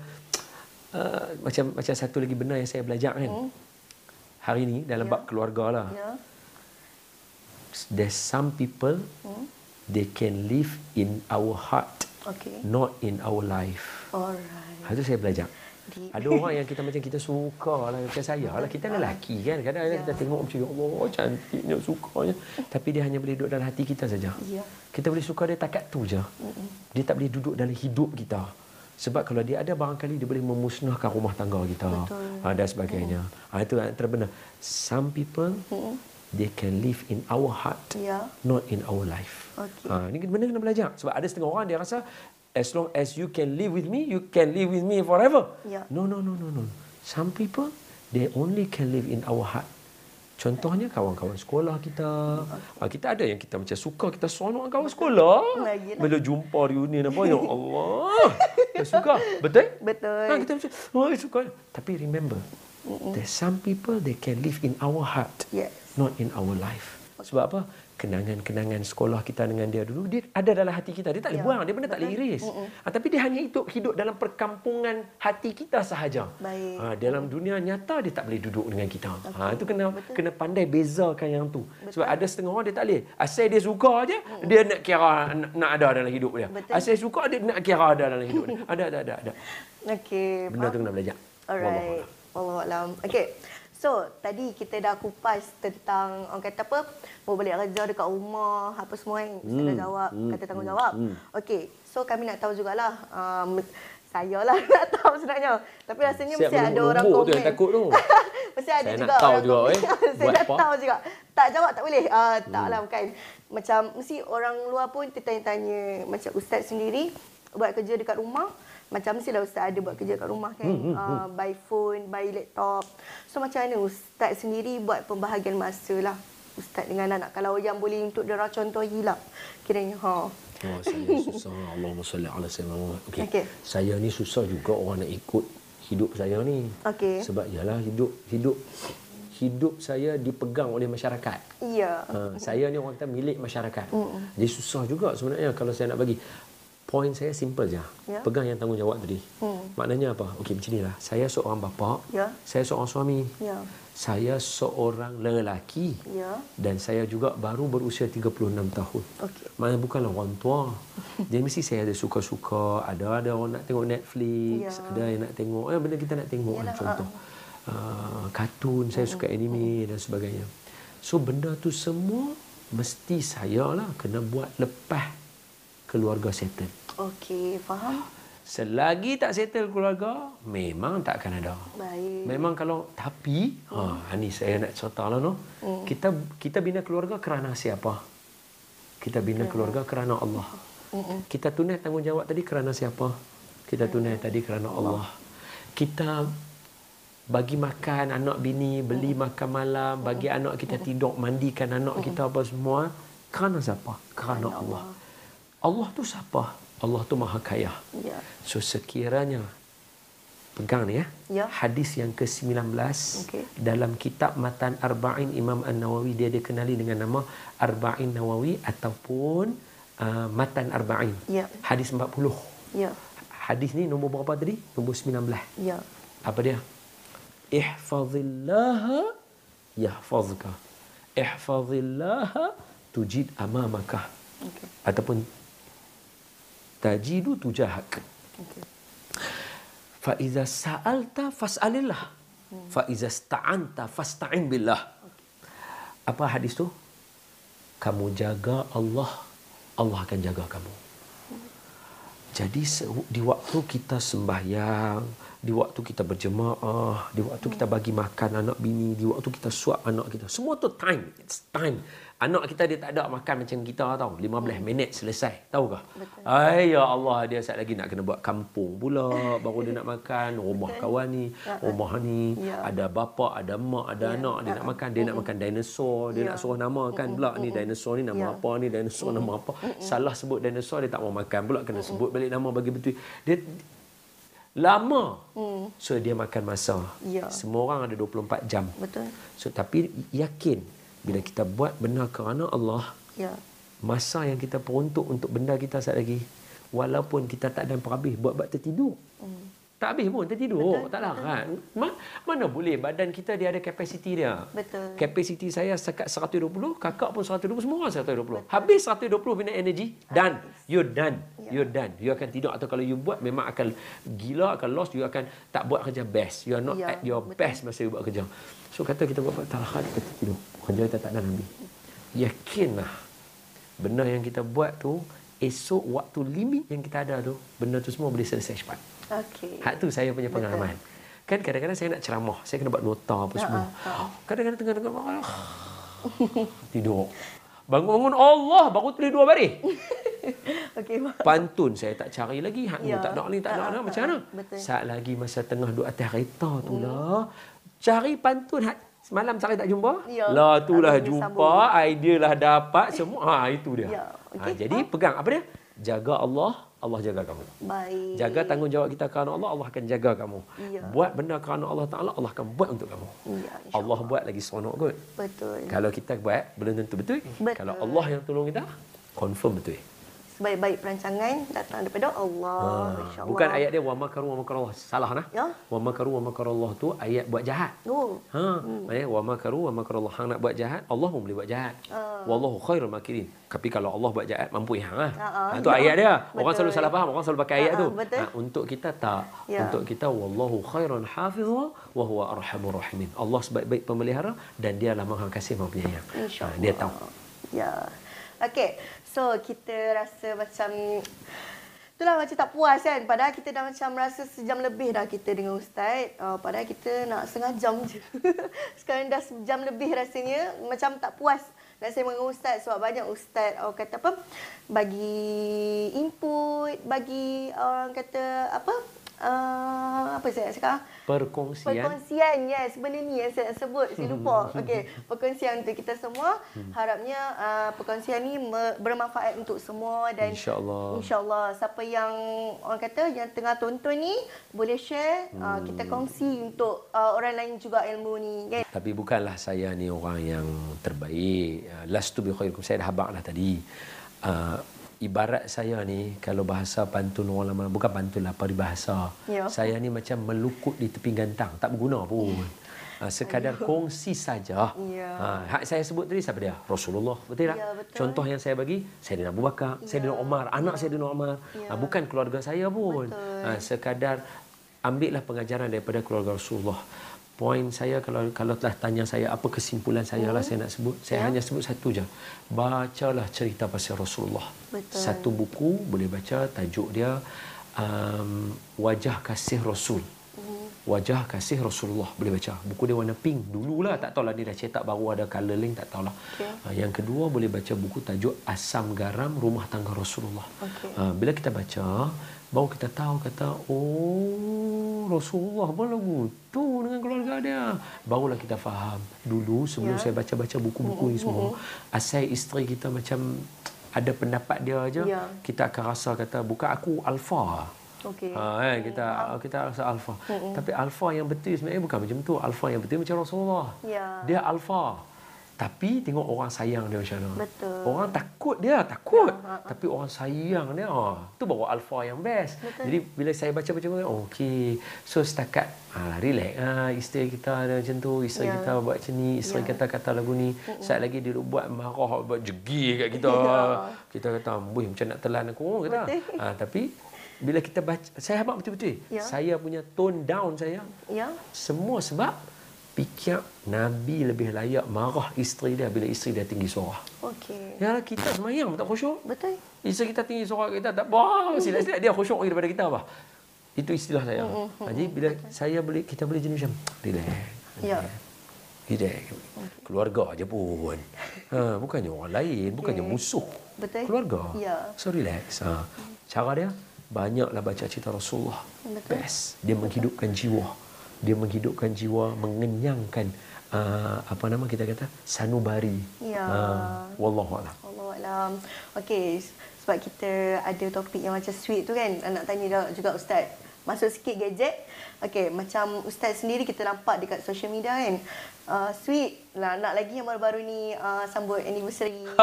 uh, macam macam satu lagi benda yang saya belajar kan. Hmm. Hari ni dalam Ya. bab keluarga lah. Ya. There's some people Hmm. they can live in our heart Okey. not in our life. Alright. Itu saya belajar. Ada orang yang kita macam kita suka lah macam saya lah kita lelaki kan kadang-kadang Ya. kita tengok macam ya Allah cantiknya sukanya tapi dia hanya boleh duduk dalam hati kita saja. Ya. Kita boleh suka dia takat tu je. Dia tak boleh duduk dalam hidup kita. Sebab kalau dia ada barangkali dia boleh memusnahkan rumah tangga kita Betul. ha, dan sebagainya. Ha, itu antara benar. Some people they can live in our heart Ya. not in our life. Okey. Ha, ini benda kena belajar. Sebab ada setengah orang dia rasa as long as you can live with me, you can live with me forever. Ya. No, no, no, no, no. Some people they only can live in our heart. Contohnya kawan-kawan sekolah kita. Ha, kita ada yang kita macam suka kita seronok dengan kawan sekolah. Lagilah. Bila jumpa reunion apa ya Allah. Kita suka. Betul? Betul. Ha, kita macam oh, suka. Tapi remember, there's some people they can live in our heart Yes. not in our life. Sebab apa? Kenangan-kenangan sekolah kita dengan dia dulu dia ada dalam hati kita. Dia tak boleh Ya, buang, dia benda tak boleh iris. Ha, tapi dia hanya hidup hidup dalam perkampungan hati kita sahaja. Baik. Ha, dalam dunia nyata dia tak boleh duduk dengan kita. Ha, itu kena kena pandai bezakan yang tu. Sebab ada setengah orang dia tak boleh. Asal dia suka aja, dia nak kira nak, nak ada dalam hidup dia. Betul. Asal suka dia nak kira ada dalam hidup dia. Ada ada ada ada. Okey. Benda tu kena belajar. Alright. Wallahualam. Okey. So, tadi kita dah kupas tentang orang kata apa? Mau balik kerja dekat rumah, apa semua kan. Ustaz dah jawab, kata tanggungjawab. Okey. So, kami nak tahu jugalah um, saya lah nak tahu sebenarnya. Tapi rasanya Siap mesti ada orang tu komen. yang takut tu. mesti ada Saya nak juga tahu orang juga, komen. eh. Saya nak apa? tahu juga. Tak jawab tak boleh. Uh, Hmm. tak lah bukan. Macam mesti orang luar pun tertanya-tanya. Macam Ustaz sendiri buat kerja dekat rumah. Macam mestilah Ustaz ada buat kerja kat rumah kan. Hmm, Uh, by phone, by laptop. So macam mana Ustaz sendiri buat pembahagian masa lah. Ustaz dengan anak. Kalau yang boleh untuk dera contohilah. Kiranya ha. Oh, saya susah. Allahumma salli ala sayyidina Muhammad. Okey. Okey. Saya ni susah juga orang nak ikut hidup saya ni. Okey. Sebab ialah hidup hidup hidup saya dipegang oleh masyarakat. Ya. Ha, saya ni orang kata milik masyarakat. Jadi susah juga sebenarnya kalau saya nak bagi. Poin saya simple je. Ya. Pegang yang tanggungjawab tadi. Hmm. Maknanya apa? Okey macam inilah. Saya seorang bapa. Ya. Saya seorang suami. Ya. Saya seorang lelaki. Ya. Dan saya juga baru berusia 36 tahun. Okey. Mana bukanlah orang tua. Jadi mesti saya ada suka-suka, ada ada orang nak tengok Netflix, Ya. ada yang nak tengok eh benda kita nak tengok kan Yalah, contoh. Uh, kartun, saya suka anime dan sebagainya. So benda tu semua mesti saya lah kena buat lepas keluarga settle. Okey, faham? Selagi tak settle keluarga, memang tak akan ada. Baik. Memang kalau tapi ha ni saya nak cerita lah no. Kita kita bina keluarga kerana siapa? Kita bina keluarga kerana Allah. Kita tunai tanggungjawab tadi kerana siapa? Kita tunai tadi kerana Allah. Kita bagi makan anak bini, beli makan malam, bagi anak kita tidur, mandikan anak kita apa semua kerana siapa? Kerana Allah. Allah tu siapa? Allah tu Maha Kaya. Ya. So sekiranya pegang ni ya. Ya. Hadis yang ke-19 Okey. dalam kitab Matan Arba'in Imam An-Nawawi dia dikenali dengan nama Arba'in Nawawi ataupun uh, Matan Arba'in. Ya. Hadis 40. Ya. Hadis ni nombor berapa tadi? Nombor 19. Ya. Apa dia? Ihfazillaha yahfazka. Ihfazillaha tujid amamaka. Okey. Ataupun tajidu tujahak. Okey. Fa iza sa'alta fas'alillah. Fa iza sta'anta fasta'in billah. Apa hadis tu? Kamu jaga Allah, Allah akan jaga kamu. Jadi di waktu kita sembahyang, di waktu kita berjemaah, di waktu kita bagi makan anak bini, di waktu kita suap anak kita. Semua tu time. It's time. Anak kita dia tak ada makan macam kita tau. 15 minit selesai. Tahu kah? Ay, ya Allah dia saat lagi nak kena buat kampung pula. Baru dia nak makan. Rumah kawan ni, rumah ni. Ya. Ada bapa, ada mak, ada anak. Dia nak makan. Dia nak makan dinosaur. Dia Ya. nak suruh namakan pula ni dinosaur ni nama Ya. apa ni dinosaur nama apa. Salah sebut dinosaur dia tak mau makan pula kena sebut balik nama bagi betul. Dia lama. So dia makan masa. Ya. Semua orang ada 24 jam. Betul. So tapi yakin bila kita buat benar kerana Allah, Ya. masa yang kita peruntuk untuk benda kita saat lagi walaupun kita tak ada perhabis buat-buat tertidur. Tak habis pun tertidur. Tak lah kan. Ma, mana boleh badan kita dia ada kapasiti dia. Betul. Kapasiti saya sekat 120, kakak pun 120, semua orang 120. Habis 120 minit energy, done. You're done. Ya. You're done. You akan tidur atau kalau you buat memang akan gila, akan lost, you akan tak buat kerja best. You are not Ya, at your betul. best masa you buat kerja. So kata kita buat tak lah kita tidur. Kerja kita tak ada nabi. Yakinlah benda yang kita buat tu esok waktu limit yang kita ada tu benda tu semua boleh selesai cepat. Okey. Hak tu saya punya pengalaman. Kan kadang-kadang saya nak ceramah, saya kena buat nota apa semua. Kadang-kadang tengah-tengah tidur. Bangun-bangun Allah baru tulis dua baris. Okey. Pantun saya tak cari lagi. Hak Ya. tak nak ni, tak nak ah, macam mana? betul. Saat lagi masa tengah duduk atas kereta tu lah. Cari pantun hak semalam cari tak jumpa. Ya. Lah lah boleh jumpa, idea lah dapat semua. Ha itu dia. Ya, Ha, okey. jadi pegang apa dia? Jaga Allah, Allah jaga kamu. Baik. Jaga tanggungjawab kita kerana Allah, Allah akan jaga kamu. Ya. Buat benda kerana Allah Ta'ala, Allah akan buat untuk kamu. Ya, insya Allah buat lagi seronok kot. Betul. Kalau kita buat, belum tentu betul. Betul. Kalau Allah yang tolong kita, confirm betul. Sebaik-baik perancangan datang daripada Allah. Ha, InsyaAllah. bukan ayat dia wa makaru wa makarallah. Salah nah. Ya. Wa makaru wa makarallah tu ayat buat jahat. Oh. Ha, hmm. maknanya wa makaru wa makarallah hang nak buat jahat, Allah pun boleh buat jahat. Ah. Wallahu khairul makirin. Tapi kalau Allah buat jahat mampu hang lah. Ah, ah. Ha, tu ayat dia. Orang Betul. selalu salah faham, orang selalu pakai ayat Ah, tu. ah, betul. Ha, untuk kita tak. Ya. Untuk kita wallahu khairun hafizha wa huwa arhamur rahimin. Allah sebaik-baik pemelihara dan dialah Maha Kasih Maha Penyayang. Ha, dia tahu. Ya. Okey. So, kita rasa macam... Itulah macam tak puas kan. Padahal kita dah macam rasa sejam lebih dah kita dengan Ustaz. Uh, padahal kita nak setengah jam je. Sekarang dah sejam lebih rasanya. Macam tak puas nak sembang dengan Ustaz. Sebab banyak Ustaz orang kata apa, bagi input, bagi orang kata apa, uh, apa saya nak cakap? Perkongsian Perkongsian, yes. Benda ni yang saya nak sebut. Saya lupa. Okey, perkongsian untuk kita semua. Hmm. Harapnya uh, perkongsian ni bermanfaat untuk semua dan InsyaAllah. InsyaAllah siapa yang orang kata yang tengah tonton ni boleh share, uh, kita Hmm. kongsi untuk uh, orang lain juga ilmu ni kan. Tapi bukanlah saya ni orang yang terbaik. Uh, Lastu bi khairikum. Saya dah habaq lah tadi. Uh, ibarat saya ni kalau bahasa pantun orang lama bukan pantun lah peribahasa. Ya. Saya ni macam melukut di tepi gantang, tak berguna pun. Uh, sekadar kongsi saja. Ya. Uh, hak saya sebut tadi siapa dia? Rasulullah. Betul tak? Ya, betul. Contoh yang saya bagi, Sayyidina Abu Bakar, Sayyidina Umar, anak Sayyidina Umar. Ya. Uh, bukan keluarga saya pun. Betul. Uh, sekadar ambillah pengajaran daripada keluarga Rasulullah. Poin saya kalau kalau telah tanya saya apa kesimpulan saya lah saya nak sebut. Saya Ya. hanya sebut satu je. Bacalah cerita pasal Rasulullah. Betul. Satu buku boleh baca tajuk dia um, Wajah Kasih Rasul. Wajah Kasih Rasulullah boleh baca. Buku dia warna pink. Dululah tak tahulah dia dah cetak baru ada color link tak tahulah. Okey. Uh, yang kedua boleh baca buku tajuk Asam Garam Rumah Tangga Rasulullah. Okey. Uh, bila kita baca baru kita tahu kata oh Rasulullah pun lagu tu dengan keluarga dia. Barulah kita faham. Dulu sebelum Ya. saya baca-baca buku-buku ni semua, asal isteri kita macam ada pendapat dia aja, Ya. kita akan rasa kata bukan aku alfa. Okey. Ha, kan, kita kita rasa alfa. Tapi alfa yang betul sebenarnya bukan macam tu. Alfa yang betul macam Rasulullah. Ya. Dia alfa. Tapi tengok orang sayang dia macam mana. Betul. Orang takut dia, takut. Ya, ha, ha. Tapi orang sayang dia. Ha, tu baru alfa yang best. Betul. Jadi bila saya baca-baca oh, okey. So setakat ah relax ah isteri kita ada macam tu, isteri Ya. kita buat macam ni, isteri Ya. kita kata lagu ni. Saat lagi dia buat marah, buat jegi kat kita. Ya. Kita kata, "Boy, macam nak telan aku." Kata. Betul. Ah, tapi bila kita baca, saya habaq betul-betul. Ya. Saya punya tone down saya Ya. semua sebab fikir Nabi lebih layak marah isteri dia bila isteri dia tinggi suara. Okey. Ya kita semayang tak khusyuk. Betul. Isteri kita tinggi suara kita tak wah silap-silap dia khusyuk lagi daripada kita apa. Itu istilah saya. Jadi bila saya boleh kita boleh jenis macam relax. Ya. Relax. Keluarga aja pun. Ha, bukannya orang lain, bukannya musuh. Betul. Keluarga. Ya. So relax. Ha. Cara dia banyaklah baca cerita Rasulullah. Betul. Best. Dia menghidupkan jiwa. Dia menghidupkan jiwa, mengenyangkan uh, apa nama kita kata sanubari. Ya. Uh, wallahu a'lam. Allah Alam. Okey, sebab kita ada topik yang macam sweet tu kan. Nak tanya juga Ustaz. masuk sikit gadget. Okey, macam Ustaz sendiri kita nampak dekat social media kan. Uh, sweet lah nak lagi yang baru-baru ni uh, sambut anniversary.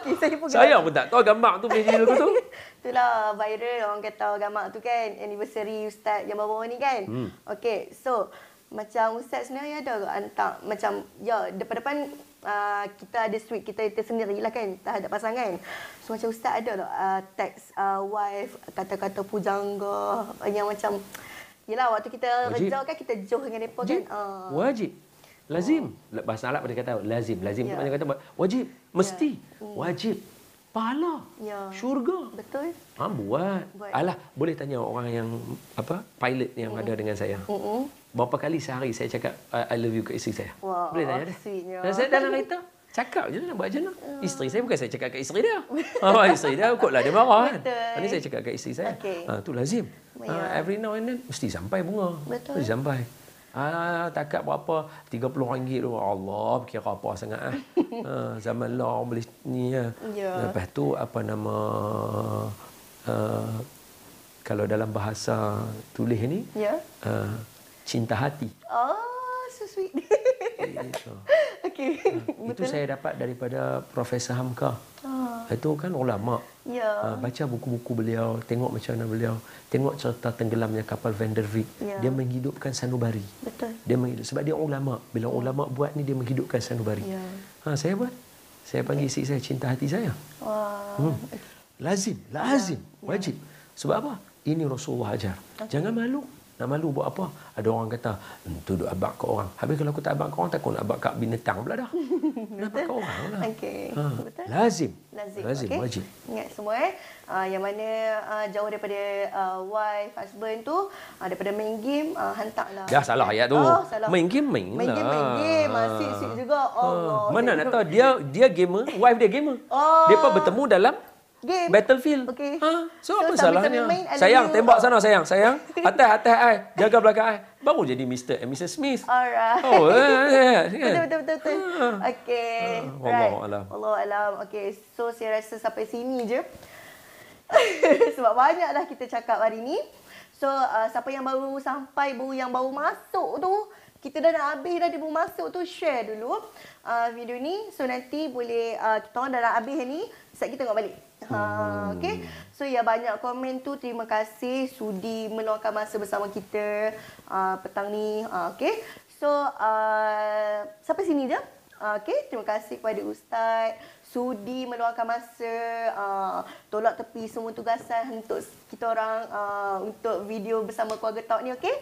Okey, saya pun Saya pun tak tahu gambar tu cerita tu. Itulah viral orang kata gambar tu kan anniversary ustaz yang baru ni kan. Hmm. Okey, so macam ustaz sebenarnya ada ke hantar macam ya depan-depan uh, kita ada suite kita kita sendirilah kan terhadap pasangan. So macam ustaz ada tak uh, teks uh, wife kata-kata pujangga yang macam Yelah waktu kita Wajib. rejau kan kita jauh dengan mereka kan. Uh, Wajib. Lazim. Bahasa Arab dia kata lazim. Lazim tu maknanya kata wajib. Mesti. Wajib. Pahala. Ya. Syurga. betul? Ha, buat. Buat. Alah, boleh tanya orang yang apa pilot yang ada dengan saya. Mm-mm. Berapa kali sehari saya cakap I love you ke isteri saya? Wah, boleh tanya dia. sweetnya. Dan saya dalam kereta cakap je nak buat macam mana. Isteri saya bukan saya cakap kat isteri dia. ha, isteri dia kotlah dia marah kan. Betul. Ini saya cakap kat isteri saya. Okey. Ha, tu lazim. Ha, every now and then mesti sampai bunga. Betul. Mesti sampai. Ah, takat berapa? RM30 tu. Allah, kira apa sangat ah. ha, zaman lah orang boleh ni ya. Ya. Lepas tu apa nama uh, kalau dalam bahasa tulis ni Ya. uh, cinta hati. Oh, so sweet. Itu. Okey. Itu saya dapat daripada Profesor Hamka. Ah. Itu kan ulama. Ya. Uh, baca buku-buku beliau, tengok macam mana beliau, tengok cerita tenggelamnya kapal Van der Wijk. Ya. Dia menghidupkan sanubari. Betul. Dia menghidup sebab dia ulama. Bila ulama buat ni dia menghidupkan sanubari. Ya. Ha, saya buat. Saya panggil isteri saya cinta hati saya. Wah. Hmm. Lazim, lazim, wajib. Sebab apa? Ini Rasulullah ajar. Jangan malu. Nak malu buat apa? Ada orang kata, "Tu duk abak ke orang." Habis kalau aku tak abak ke orang, takut nak abak kat binatang pula dah. nak abak ke orang lah. Okey. Ha. Betul. Lazim. Lazim. Lazim, okey? wajib. Ingat semua eh. Uh, yang mana uh, jauh daripada uh, wife, husband tu, uh, daripada main game, uh, hantarlah. Dah salah ayat tu. Oh, salah. Main game, main Main lah. game, main game. Uh, sweet-sweet juga. Allah. Mana nak tahu dia dia gamer, wife dia gamer. Oh. Depa bertemu dalam Game. Battlefield. Okey. Ha, so, So, apa salahnya? main, sayang, you. tembak sana sayang, sayang. Atas atas ai, jaga belakang ai. Baru jadi Mr. and Mrs. Smith. Alright. Oh, eh, eh, kan? Betul betul betul betul. Okey. Ah, wallahu alam. Allah alam. Okey, so saya rasa sampai sini je. Sebab banyaklah kita cakap hari ni. So uh, siapa yang baru sampai, baru yang baru masuk tu, kita dah nak habis dah dia baru masuk tu share dulu uh, video ni. So nanti boleh uh, kita orang dah nak habis ni, set kita tengok balik. Ha, okay. So ya banyak komen tu terima kasih sudi meluangkan masa bersama kita uh, petang ni. Uh, okay. So uh, sampai sini je. Uh, okay, terima kasih kepada Ustaz sudi meluangkan masa uh, tolak tepi semua tugasan untuk kita orang uh, untuk video bersama keluarga Talk ni okey.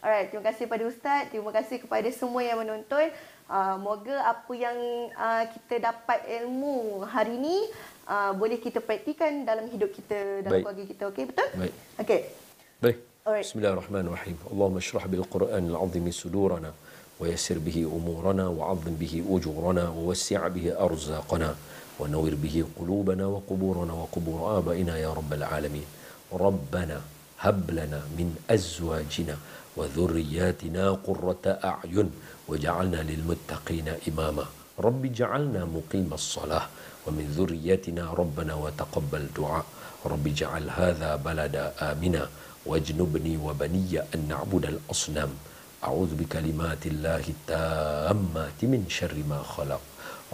Alright, terima kasih kepada Ustaz, terima kasih kepada semua yang menonton. Uh, moga apa yang uh, kita dapat ilmu hari ni uh, boleh kita praktikan dalam hidup kita dalam Baik. keluarga kita okey betul Baik. okey Baik. Alright. Bismillahirrahmanirrahim. Allahumma syrah bil Qur'an al-azim sudurana wa yassir bihi umurana wa 'azzim bihi ujurana wa wassi' bihi arzaqana wa nawwir bihi qulubana wa quburana wa qubur abaina ya rabbal alamin. Rabbana hab lana min azwajina wa dhurriyyatina qurrata a'yun waj'alna lil muttaqina imama. Rabbi ij'alna muqimas salah ومن ذريتنا ربنا وتقبل دعاء رب اجعل هذا بلدا آمنا واجنبني وبني أن نعبد الأصنام أعوذ بكلمات الله التامات من شر ما خلق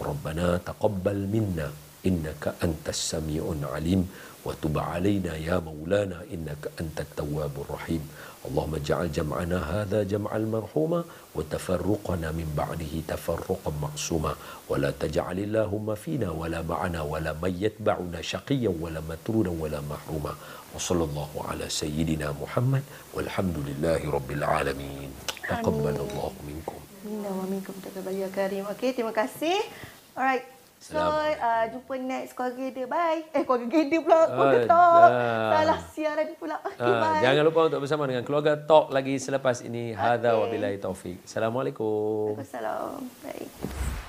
ربنا تقبل منا إنك أنت السميع العليم وتب علينا يا مولانا إنك أنت التواب الرحيم اللهم اجعل جمعنا هذا جمعا مرحوما وتفرقنا من بعده تفرقا معصوما ولا تجعل اللهم فينا ولا معنا ولا من يتبعنا شقيا ولا مترودا ولا محروما وصلى الله على سيدنا محمد والحمد لله رب العالمين تقبل الله منكم Minna wa minkum taqabbal ya karim. Okey, terima kasih. Alright. So, uh, jumpa next keluarga dia. Bye. Eh, keluarga gede pula. Keluarga Ah, talk. dah. Salah siaran pula. Okay, Ah, bye. jangan lupa untuk bersama dengan keluarga Talk lagi selepas ini. Hadza Okey. wabillahi taufik. Assalamualaikum. Waalaikumsalam. Bye.